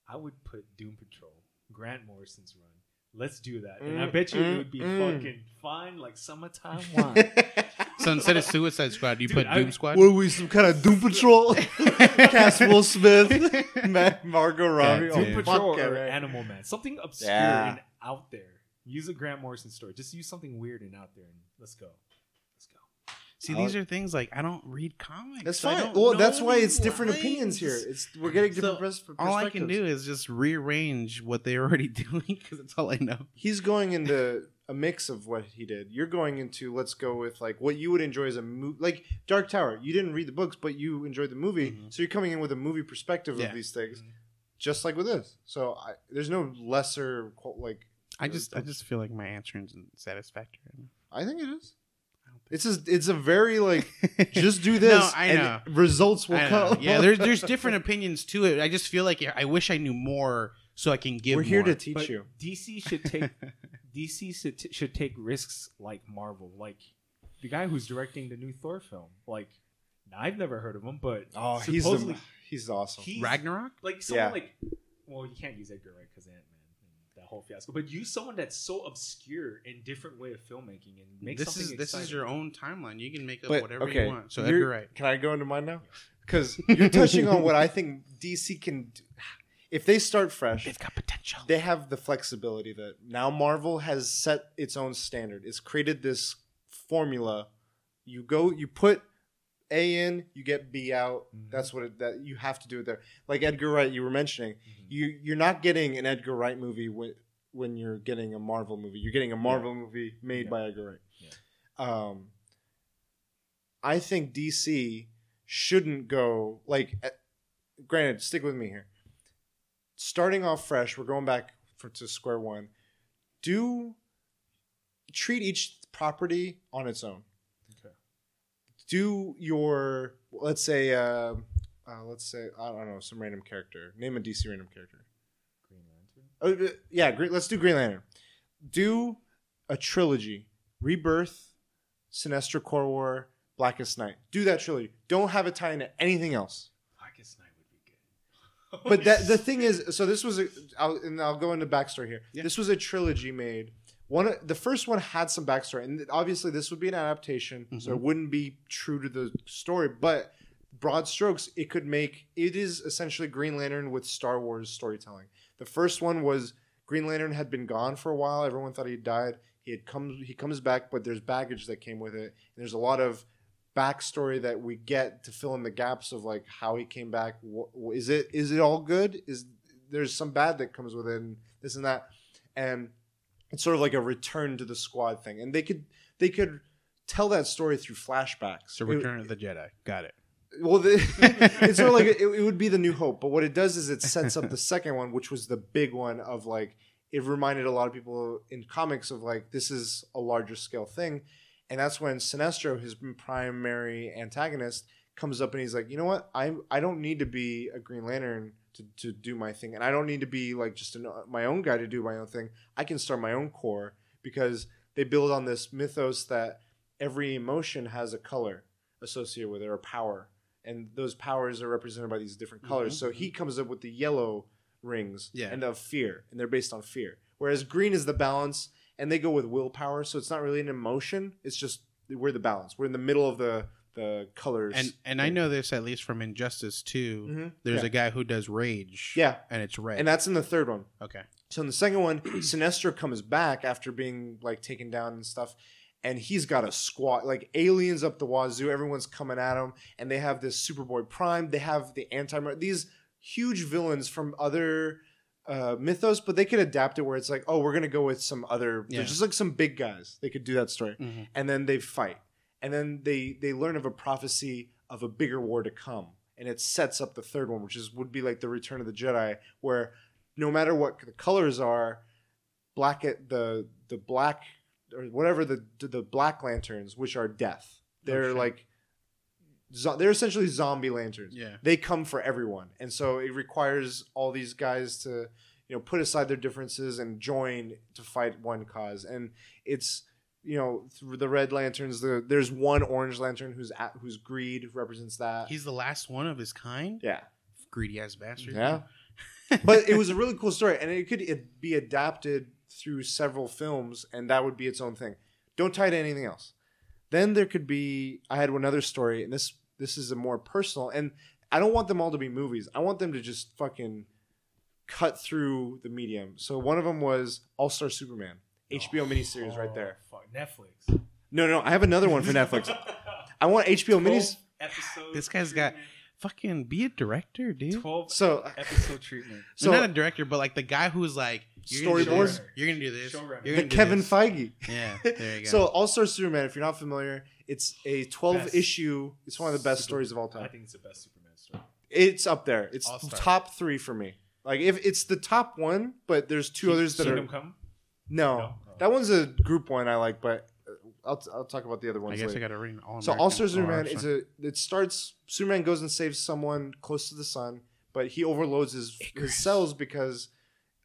I would put Doom Patrol, Grant Morrison's run. Let's do that, and I Mm, bet you mm, it would be mm. fucking fine, like summertime wine. so instead of Suicide Squad, you Dude, put I- Doom Squad. what are we, some kind of Doom Patrol? Cast Will Smith, Matt, Margot Robbie. Yeah, oh, Doom dude. Patrol or yeah, man. Animal Man, something obscure Yeah. and out there. Use a Grant Morrison story. Just use something weird and out there, and let's go. See, these are things like I don't read comics. That's fine. Well, that's why it's different opinions here. It's we're getting different So, pers- perspectives. All I can do is just rearrange what they're already doing because that's all I know. He's going into a mix of what he did. You're going into let's go with like what you would enjoy as a movie, like Dark Tower. You didn't read the books, but you enjoyed the movie, Mhm. so you're coming in with a movie perspective Yeah. of these things, Mhm. just like with this. So I, there's no lesser like. I just, I just feel like my answer isn't satisfactory. I think it is. I don't It's a, it's a very like just do this. No, I and know. results will I know. come. Yeah, there's there's different opinions to it. I just feel like I wish I knew more so I can give. We're here more. to teach But you. DC should take DC should, t- should take risks like Marvel, like the guy who's directing the new Thor film. Like, I've never heard of him, but Oh, he's supposedly the, he's awesome. he's Ragnarok. like someone Yeah. like. Well, you can't use Edgar Wright because Ant Man and that whole fiasco, but use someone that's so obscure and different way of filmmaking and make This something is this is your own timeline. You can make up But whatever okay, you want. So you're- Edgar Wright. Can I go into mine now? Because you're touching on what I think DC can. do. If they start fresh, They've got potential. they have the flexibility that now Marvel has set its own standard. It's created this formula. You go, you put A in, you get B out. Mhm. That's what it, that you have to do it there. Like Edgar Wright, you were mentioning, Mhm. you you're not getting an Edgar Wright movie when when you're getting a Marvel movie. You're getting a Marvel movie made Yeah. by Edgar Wright. Um, I think DC shouldn't go like. eh, Granted, stick with me here. Starting off fresh, we're going back for, to square one. Do treat each property on its own. Do your let's say uh, uh, let's say I don't know some random character. Name a DC random character. Green Lantern. Oh, uh, yeah, great. Let's do Green Lantern. Do a trilogy: Rebirth, Sinestro Corps War, Blackest Night. Do that trilogy. Don't have it tie into anything else. Blackest Night would be good. But that the thing is, so this was a, I'll, and I'll go into backstory here. Yeah. This was a trilogy made. One, the first one had some backstory, and obviously this would be an adaptation, so it Mhm. wouldn't be true to the story. But broad strokes, it could make. It is essentially Green Lantern with Star Wars storytelling. The first one was Green Lantern had been gone for a while. Everyone thought he died. He had come. He comes back, but there's baggage that came with it. And there's a lot of backstory that we get to fill in the gaps of like how he came back. Wh- Is it is it all good? Is there's some bad that comes with it, and this and that, and it's sort of like a return to the squad thing. And they could they could tell that story through flashbacks. So It- Return of the Jedi. Got it. well, the, it's sort of like it, it would be the New Hope, but what it does is it sets up the second one, which was the big one of like it reminded a lot of people in comics of like this is a larger scale thing, and that's when Sinestro, his primary antagonist, comes up and he's like, you know what, I I don't need to be a Green Lantern to, to do my thing, and I don't need to be like just an, my own guy to do my own thing. I can start my own corps because they build on this mythos that every emotion has a color associated with it or a power, and those powers are represented by these different colors. Mhm. So he comes up with the yellow rings Yeah. and of fear, and they're based on fear. Whereas green is the balance, and they go with willpower. So it's not really an emotion; it's just we're the balance. We're in the middle of the the colors. And and I know this at least from Injustice 2. Mhm. There's yeah. a guy who does rage. yeah, And it's red. and that's in the third one. okay. So in the second one, Sinestro comes back after being like taken down and stuff, and he's got a squad like aliens up the wazoo. Everyone's coming at him, and they have this Superboy Prime. They have the anti these huge villains from other uh, mythos, but they could adapt it where it's like, oh, we're gonna go with some other. Yeah. Just like some big guys. They could do that story, Mhm. and then they fight, and then they they learn of a prophecy of a bigger war to come, and it sets up the third one, which is would be like the Return of the Jedi, where no matter what the colors are, black the the black or whatever the the black lanterns, which are death, they're like zo- they're essentially zombie lanterns. Yeah. They come for everyone, and so it requires all these guys to you know put aside their differences and join to fight one cause. And it's you know through the red lanterns. The, there's one orange lantern who's at, whose greed represents that. He's the last one of his kind. yeah, Greedy ass bastard. yeah. but it was a really cool story, and it could it be adapted through several films, and that would be its own thing. Don't tie it to anything else. Then there could be. I had another story, and this this is a more personal, and I don't want them all to be movies. I want them to just fucking cut through the medium. So one of them was All Star Superman, oh, HBO miniseries, right there. Fuck Netflix. No, no, I have another one for Netflix. I want HBO minis. episode This guy's got- Fucking be a director, dude. twelve So episode treatment. so not a director, but like the guy who's like you're gonna do Storyboard? this, You're gonna do this. Showrunner. You're the gonna do Kevin this. Feige. Yeah, there you go. So All Star Superman, if you're not familiar, it's a 12 Best. issue. It's one of the best Super- stories of all time. I time. think it's the best Superman story. It's up there. It's All-Star. top three for me. Like if it's the top one, but there's two others that Kingdom are Come. no. No? That one's a group one I like, but uh, I'll, I'll talk about the other ones. I guess I got to read all. So All Star Superman is a. It starts. Superman goes and saves someone close to the sun, but he overloads his his cells because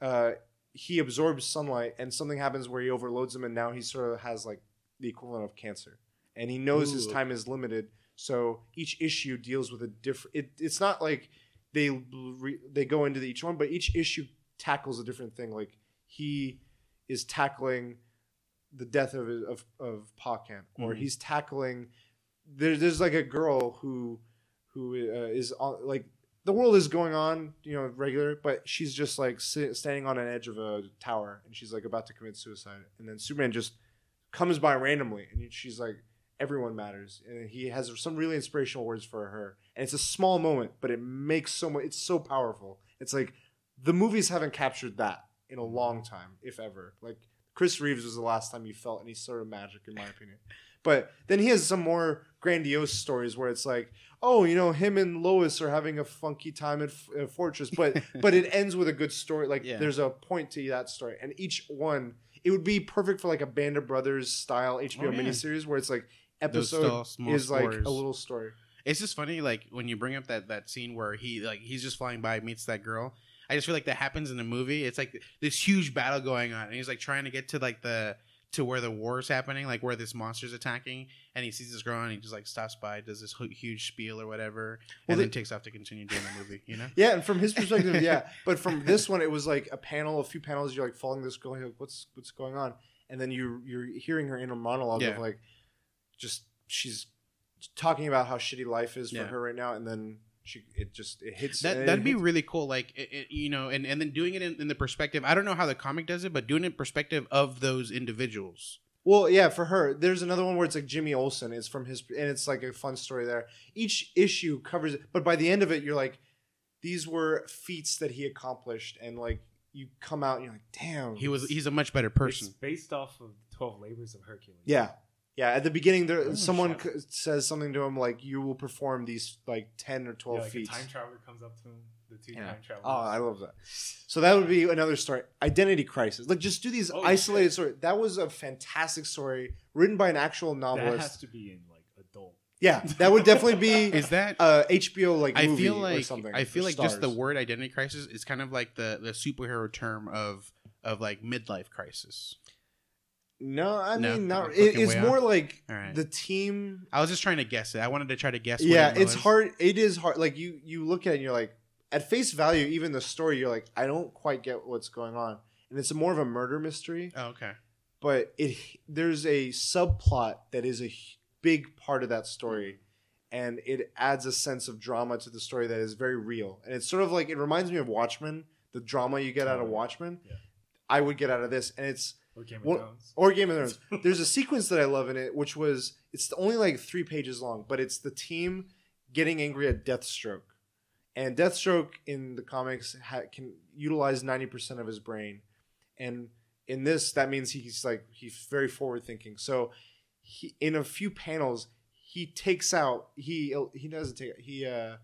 uh, he absorbs sunlight, and something happens where he overloads them, and now he sort of has like the equivalent of cancer, and he knows his time is limited. So each issue deals with a different. It, it's not like they re, they go into each one, but each issue tackles a different thing. Like he is tackling the death of of of Pa Kent, or Mhm. he's tackling. There, there's like a girl who who uh, is on like the world is going on, you know, regular, but she's just like sit, standing on an edge of a tower, and she's like about to commit suicide, and then Superman just comes by randomly, and she's like, "Everyone matters," and he has some really inspirational words for her, and it's a small moment, but it makes so much. It's so powerful. It's like the movies haven't captured that in a long time, if ever. Like Chris Reeves was the last time you felt any sort of magic, in my opinion. But then he has some more grandiose stories where it's like, oh, you know, him and Lois are having a funky time at F- uh, Fortress, but but it ends with a good story. Like Yeah. there's a point to that story, and each one it would be perfect for like a Band of Brothers style HBO Oh, yeah. miniseries where it's like episode is like stories. a little story. It's just funny, like when you bring up that that scene where he like he's just flying by, meets that girl. I just feel like that happens in the movie. It's like this huge battle going on, and he's like trying to get to like the to where the war is happening, like where this monster's attacking, and he sees this girl and he just like stops by, does this huge spiel or whatever, Well, and they- then takes off to continue doing the movie. You know? Yeah, and from his perspective, yeah. But from this one, it was like a panel, a few panels. You're like following this girl. You're like, what's what's going on? And then you you're hearing her inner monologue Yeah. of like, just she's talking about how shitty life is for Yeah. her right now, and then she it just it hits. That it that'd be hits- really cool. Like it, it- you know, and and then doing it in, in the perspective. I don't know how the comic does it, but doing it in perspective of those individuals. Well, yeah, for her. There's another one where it's like Jimmy Olsen. It's from his, and it's like a fun story there. Each issue covers it, but by the end of it, you're like, these were feats that he accomplished, and like you come out and you're like, damn, He was he's a much better It's person. based off of the Twelve Labors of Hercules. Yeah, yeah. At the beginning, there Oh, someone c- says something to him like, "You will perform these like ten or Yeah, twelve like a feats." time traveler comes up to him. the two Yeah. time travelers. Oh, I love that. So that would be another story. Identity Crisis. Like just do these Oh, isolated shit. stories. That was a fantastic story written by an actual novelist. that novelist. has to be in like adult. yeah, that would definitely be Is that? uh, HBO like I movie feel or like something. I feel for like just the word identity crisis is kind of like the the superhero term of of like midlife crisis. No, I No, mean not. It, it's more off. like right. the team. I was just trying to guess it. I wanted to try to guess. what Yeah, it it's hard. It is hard. Like you, you look at it and you're like, at face value, even the story, you're like, I don't quite get what's going on, and it's more of a murder mystery. Oh, okay. but it there's a subplot that is a big part of that story and it adds a sense of drama to the story that is very real and it's sort of like it reminds me of watchmen the drama you get out of watchmen yeah. i would get out of this and it's Or Game of What- Thrones. or game of thrones. There's a sequence that i love in it which was it's only like three pages long but it's the team getting angry at deathstroke. And deathstroke in the comics ha- can utilize 90% of his brain. And in this that means he's like he's very forward thinking so he in a few panels he takes out he he doesn't take he uh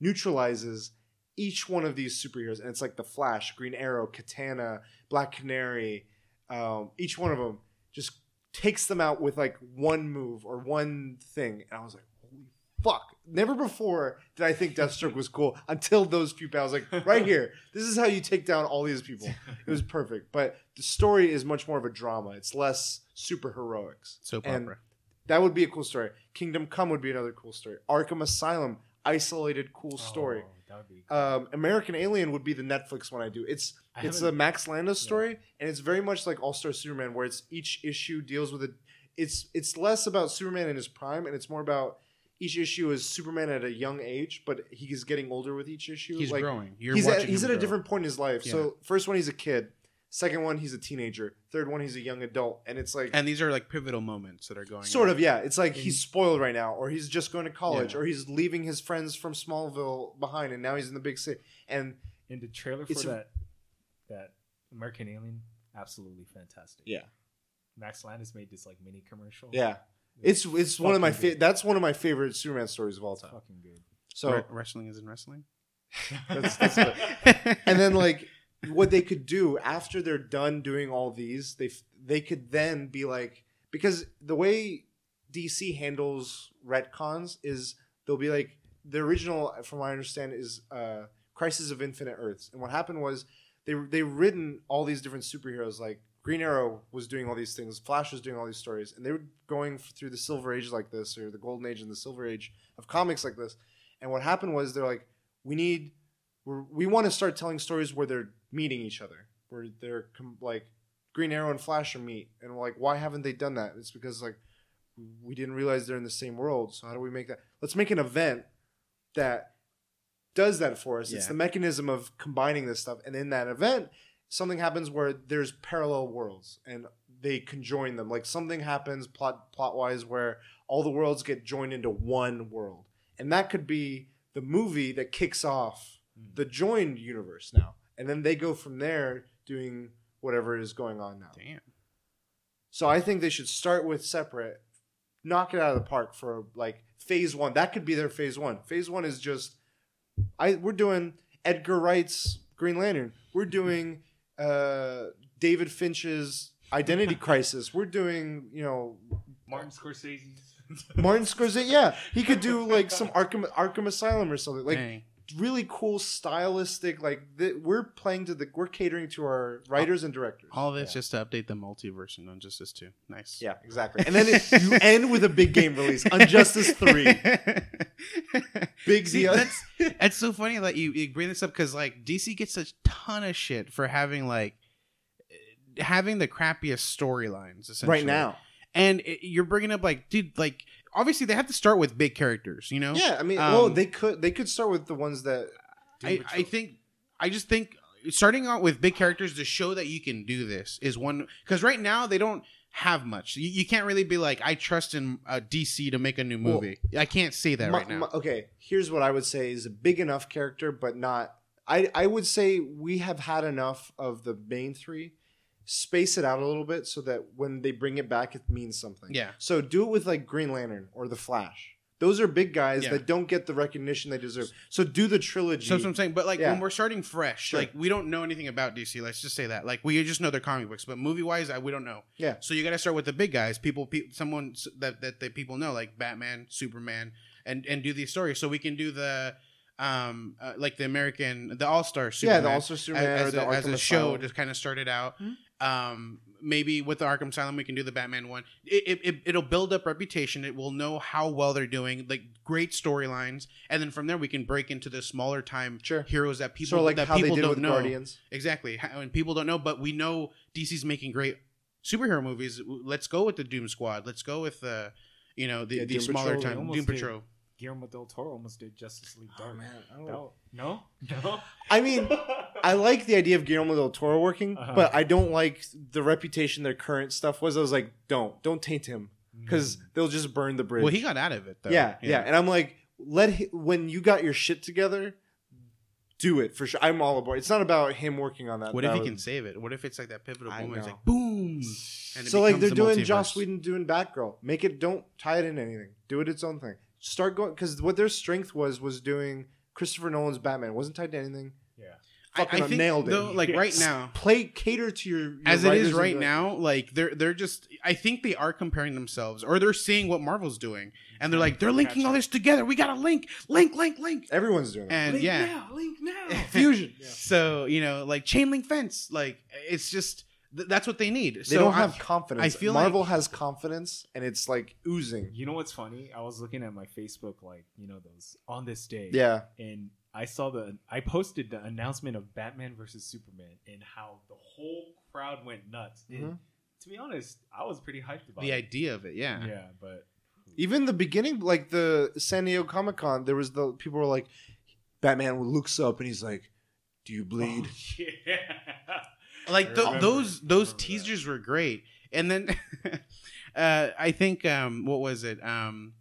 neutralizes each one of these superheroes. And it's like the flash green arrow katana black canary um, each one of them just takes them out with like one move or one thing. And i was like holy fuck. Never before did i think deathstroke was cool until those few panels like right here this is how you take down all these people. It was perfect. But the story is much more of a drama. It's less super heroics. Soap And opera. that would be a cool story. Kingdom come would be another cool story. Arkham asylum isolated cool story. Oh, that would be cool. um, american alien would be the netflix one i do it's I it's the max landis story and it's very much like all-star superman where it's each issue deals with a it's it's less about superman in his prime and it's more about each issue is superman at a young age but he's getting older with each issue He's like growing. You're he's at, he's at a different point in his life. Yeah. So first one he's a kid, second one he's a teenager, third one he's a young adult, and it's like And these are like pivotal moments that are going. sort on. of yeah. It's like he's spoiled right now, or he's just going to college, Yeah. or he's leaving his friends from Smallville behind, and now he's in the big city. And in the trailer for that that American Alien, absolutely fantastic. Yeah. Max Landis made this like mini commercial. yeah, it's it's one of my fucking fa- that's one of my favorite Superman stories of all time. fucking good. So Re- wrestling is in wrestling. That's- that's and then like what they could do after they're done doing all these they they could then be like because the way dc handles retcons is they'll be like the original from what i understand is uh crisis of infinite earths. And what happened was they they written all these different superheroes like green arrow was doing all these things flash was doing all these stories and they were going through the silver age like this or the golden age and the silver age of comics like this. And what happened was they're like we need we're, we want to start telling stories where they're meeting each other, where they're com- like Green Arrow and Flash are meet, and we're like, why haven't they done that? It's because like we didn't realize they're in the same world. So how do we make that? Let's make an event that does that for us. It's the mechanism of combining this stuff, and in that event, something happens where there's parallel worlds, and they conjoin them. Like something happens plot plot wise where all the worlds get joined into one world, and that could be the movie that kicks off Mm. the joined universe now, and then they go from there doing whatever is going on now. Damn. So I think they should start with separate, knock it out of the park for like phase one. That could be their phase one. Phase one is just, I we're doing Edgar Wright's Green Lantern. We're doing uh, David Finch's Identity Crisis. We're doing you know Martin Scorsese's. Martin Scorsese. Yeah, he could do like some Arkham Arkham Asylum or something like Dang. Really cool stylistic. Like th- we're playing to the we're catering to our writers and directors. All this Yeah. just to update the multiverse and Injustice 2. Nice. Yeah, exactly. And then it, you end with a big game release, Injustice Three. Big See, deal. that's it's so funny that you, you bring this up because like DC gets a ton of shit for having like having the crappiest storylines essentially right now. and it, you're bringing up like dude like obviously they have to start with big characters you know Yeah, I mean, Um, well, they could they could start with the ones that I, I think I just think starting out with big characters to show that you can do this is one because right now they don't have much. You, you can't really be like I trust in uh, DC to make a new Well, movie. I can't say that My- right now. my- okay, here's what I would say is a big enough character, but not. I I would say we have had enough of the main three. Space it out a little bit so that when they bring it back, it means something. Yeah. So do it with like Green Lantern or the Flash. Those are big guys Yeah. that don't get the recognition they deserve. So do the trilogy. So that's what I'm saying. But like Yeah. when we're starting fresh, Sure. like we don't know anything about DC. Let's just say that. Like we just know their comic books, but movie wise, we don't know. Yeah. So you got to start with the big guys, people, pe- someone s- that that the people know, like Batman, Superman, and and do these stories. So we can do the um uh, like the American, the All Star yeah, the All-Star Superman as, or as the a, as a show Asylum. just kind of started out. Mhm. Um, maybe with the Arkham Asylum, we can do the Batman one. It, it, it it'll build up reputation. It will know how well they're doing, like great storylines, and then from there we can break into the smaller time Sure. heroes that people so like that how they people did don't with know. Guardians. Exactly, how- and people don't know, but we know DC's making great superhero movies. Let's go with the Doom Squad. Let's go with the you know the, Yeah, the Doom smaller Patrol. time Doom did. Patrol. Guillermo del Toro almost did Justice League Dark. Oh man, I don't That- no, no. I mean, I like the idea of Guillermo del Toro working, Uh-huh. but I don't like the reputation their current stuff was. I was like, don't, don't taint him because they'll just burn the bridge. Well, he got out of it though. yeah, yeah, and I'm like, let hi- when you got your shit together, do it for sure. I'm all aboard. It's not about him working on that. What if That he was- can save it? What if it's like that pivotal moment? It's like boom. And it so like they're the doing multiverse. Joss Whedon doing Batgirl. Make it don't tie it in anything. Do it its own thing. Start going because what their strength was was doing Christopher Nolan's Batman. It wasn't tied to anything. yeah. I, I Fucking think nailed it. though, like right now, Play cater to your, your as it writers is and right directors. now, like they're they're just. I think they are comparing themselves, or they're seeing what Marvel's doing, and they're like they're linking all this together. We got to link, link, link, link, Everyone's doing it. and Link yeah. now, link now. Fusion. Yeah. So you know, like chain link fence, like it's just th- that's what they need. They so don't I- have confidence. I feel Marvel like- has confidence, and it's like oozing. You know what's funny? I was looking at my Facebook, like you know those on this day, Yeah, and I saw the I posted the announcement of Batman versus Superman and how the whole crowd went nuts. And Mhm. to be honest, I was pretty hyped about the it. idea of it. Yeah. Yeah, but even the beginning, like the San Diego Comic Con, there was the people were like, Batman looks up and he's like, "Do you bleed?" Oh, yeah. Like th- those those remember that. teasers were great. And then uh i think um what was it? Um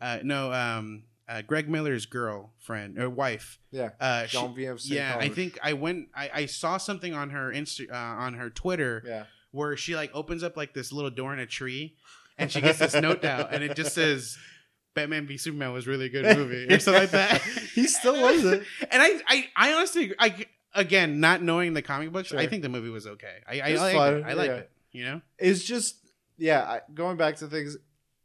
uh no um uh, greg miller's girlfriend or wife. Yeah, uh she, yeah i think i went I, I saw something on her insta uh, on her twitter Yeah, where she like opens up like this little door in a tree and she gets this note out and it just says batman v superman was a really good movie or something like that. He still loves it. and I, I, I honestly, I again, not knowing the comic books, I think the movie was okay. I, I liked fun, it. I liked yeah. it. You know, It's just, yeah. I, going back to things,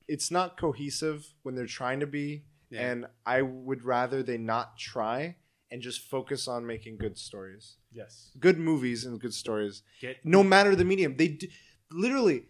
it's not cohesive when they're trying to be, Yeah. and I would rather they not try and just focus on making good stories, yes, good movies, and good stories. get No matter the medium, they d- literally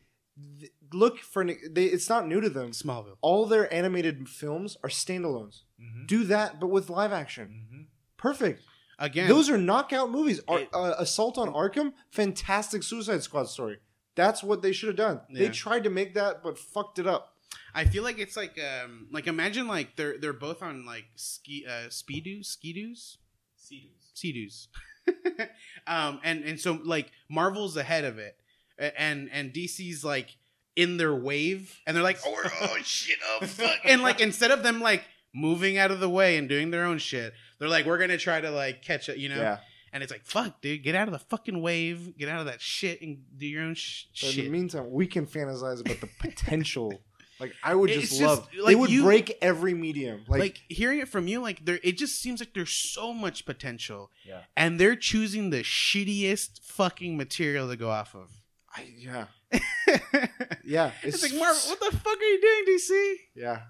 th- look for. an- They, it's not new to them. Smallville. All their animated films are standalones. Mhm. Do that, but with live action. Mhm. Perfect. Again, Those are knockout movies. Ar- It- uh, Assault on Arkham, fantastic Suicide Squad story. That's what they should have done. They tried to make that, but fucked it up. I feel like it's like, um, like imagine like they're they're both on like ski uh speedoos, skidoos, Sea-Doos. seadoos, um, and and so like Marvel's ahead of it, and and DC's like in their wave, and they're like, oh, oh shit, oh fuck, and like instead of them like moving out of the way and doing their own shit, they're like, we're gonna try to like catch it, you know. Yeah. And it's like, fuck, dude, get out of the fucking wave, get out of that shit, and do your own sh- But in shit. the meantime, we can fantasize about the potential. like I would It's just, just, love. like, they would you- break every medium. Like, Like, hearing it from you, like there, it just seems like there's so much potential, Yeah. and they're choosing the shittiest fucking material to go off of. I, yeah, yeah. it's, yeah. like Marvel, what the fuck are you doing, DC? Yeah,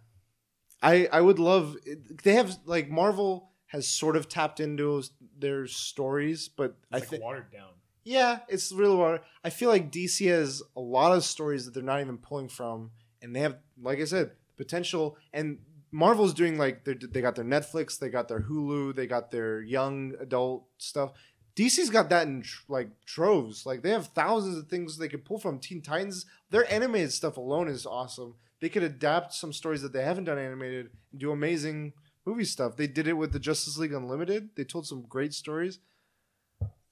I I would love. They have like Marvel has sort of tapped into their stories, but It's I like think watered down. yeah, it's really water. I feel like DC has a lot of stories that they're not even pulling from, and they have, like I said, potential. And Marvel's doing like they got their Netflix, they got their Hulu, they got their young adult stuff. DC's got that in tr- like troves. Like they have thousands of things they could pull from. Teen Titans, their animated stuff alone is awesome. They could adapt some stories that they haven't done animated and do amazing movie stuff. They did it with the Justice League Unlimited. They told some great stories.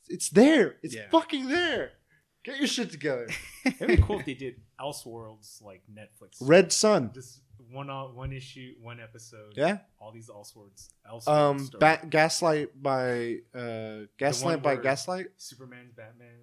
It's there. It's Yeah. fucking there. Get your shit together. It'd be cool if they did Elseworlds like Netflix. Red Sun. Just one uh, one issue, one episode. Yeah. All these Elseworlds. Elseworlds Um. stories. Gaslight by uh. Gaslight by where- Gaslight. Superman's Batman.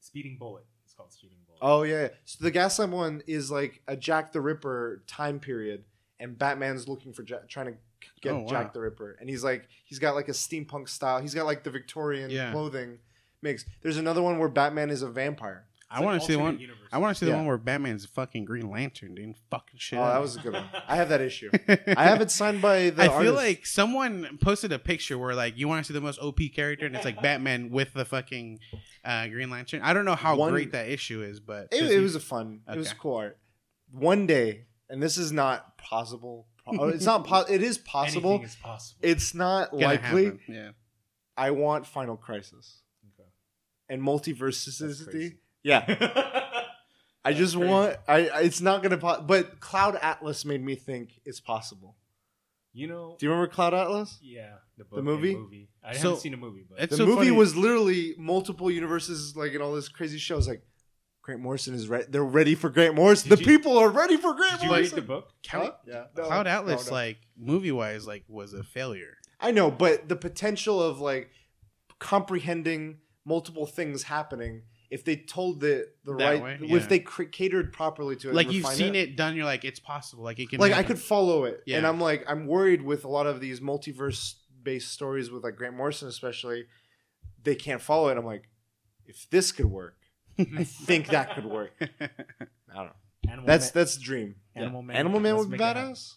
Speeding Bullet. It's called Speeding Bullet. Oh yeah. yeah. So the Gaslight one is like a Jack the Ripper time period, and Batman's looking for Jack, trying to get Oh, wow. Jack the Ripper, and he's like he's got like a steampunk style. He's got like the Victorian Yeah. clothing mix. There's another one where Batman is a vampire. I want to see the one. I want to see the one where Batman's fucking Green Lantern doing fucking shit. Oh, up. that was a good one. I have that issue. I have it signed by the. I feel like someone posted a picture where like you want to see the most OP character, and it's like Batman with the fucking uh, Green Lantern. I don't know how One- great that issue is, but it, 'cause it was a fun. It was cool art. One day, and this is not possible. Oh, It's not. Po- it is possible. Anything is possible. It's not gonna likely. happen. Yeah, I want Final Crisis Okay. and That's multiversity. crazy. Yeah, I just crazy. want. I. I- It's not gonna. Po- but Cloud Atlas made me think it's possible. You know, Do you remember Cloud Atlas? yeah, the, book The and movie? movie. I So- haven't seen a movie, but It's The so movie funny. was literally multiple universes, like in all this crazy shows. Like Grant Morrison is ready. They're ready for Grant Morrison. Did the you- people are ready for Grant did you read the book? Huh? Yeah. No, Cloud Atlas, no. like movie wise, like was a failure. I know, but the potential of like comprehending multiple things happening if they told the the That right way, if they cr- catered properly to it, Like you've seen it. done, you're like it's possible. Like it can. Like I could follow it, Yeah. and I'm like I'm worried with a lot of these multiverse based stories with like Grant Morrison, especially. They can't follow it. I'm like, if this could work, I think that could work. I don't know. Animal That's Man- that's the dream. Animal Man. Animal Man Let's would be make it happen. badass.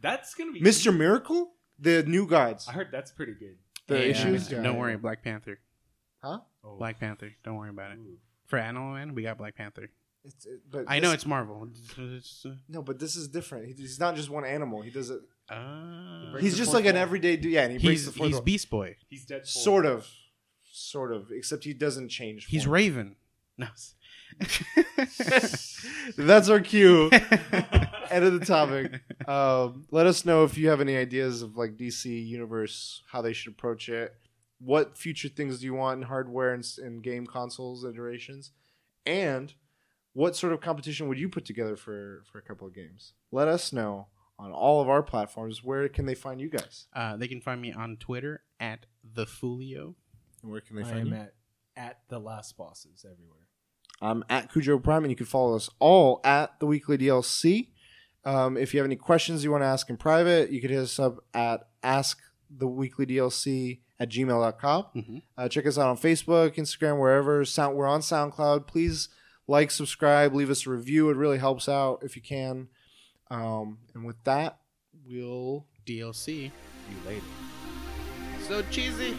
That's gonna be Mister Miracle, the new gods, I heard that's pretty good. the Yeah, issues. Don't worry, Black Panther. huh? Oh. Black Panther. Don't worry about it. Ooh. For Animal Man, we got Black Panther. It's, it, but I know this- it's Marvel. It's, it's, no, but this is different. He- He's not just one animal. He does it. uh, breaks He's the just fourth like an wall. everyday dude. Yeah, and he breaks he's the fourth he's wall. Beast Boy. He's dead. Sort of, sort of. Except he doesn't change. He's form. Raven. No. That's our cue. End of the topic. Um, let us know if you have any ideas of like DC universe, how they should approach it. What future things do you want in hardware and, s- and game consoles iterations, and what sort of competition would you put together for for a couple of games? Let us know on all of our platforms. Where can they find you guys? Uh, they can find me on Twitter at the Fulio. And where can they I find am you? at at the last bosses everywhere. I'm at Cujo Prime, and you can follow us all at the Weekly DLC. Um, if you have any questions you want to ask in private, you can hit us up at asktheweeklydlc at gmail.com. Mhm. Uh, check us out on Facebook, Instagram, wherever. Sound, we're on SoundCloud. Please like, subscribe, leave us a review. It really helps out if you can. Um, and with that, we'll DLC. You later. So cheesy.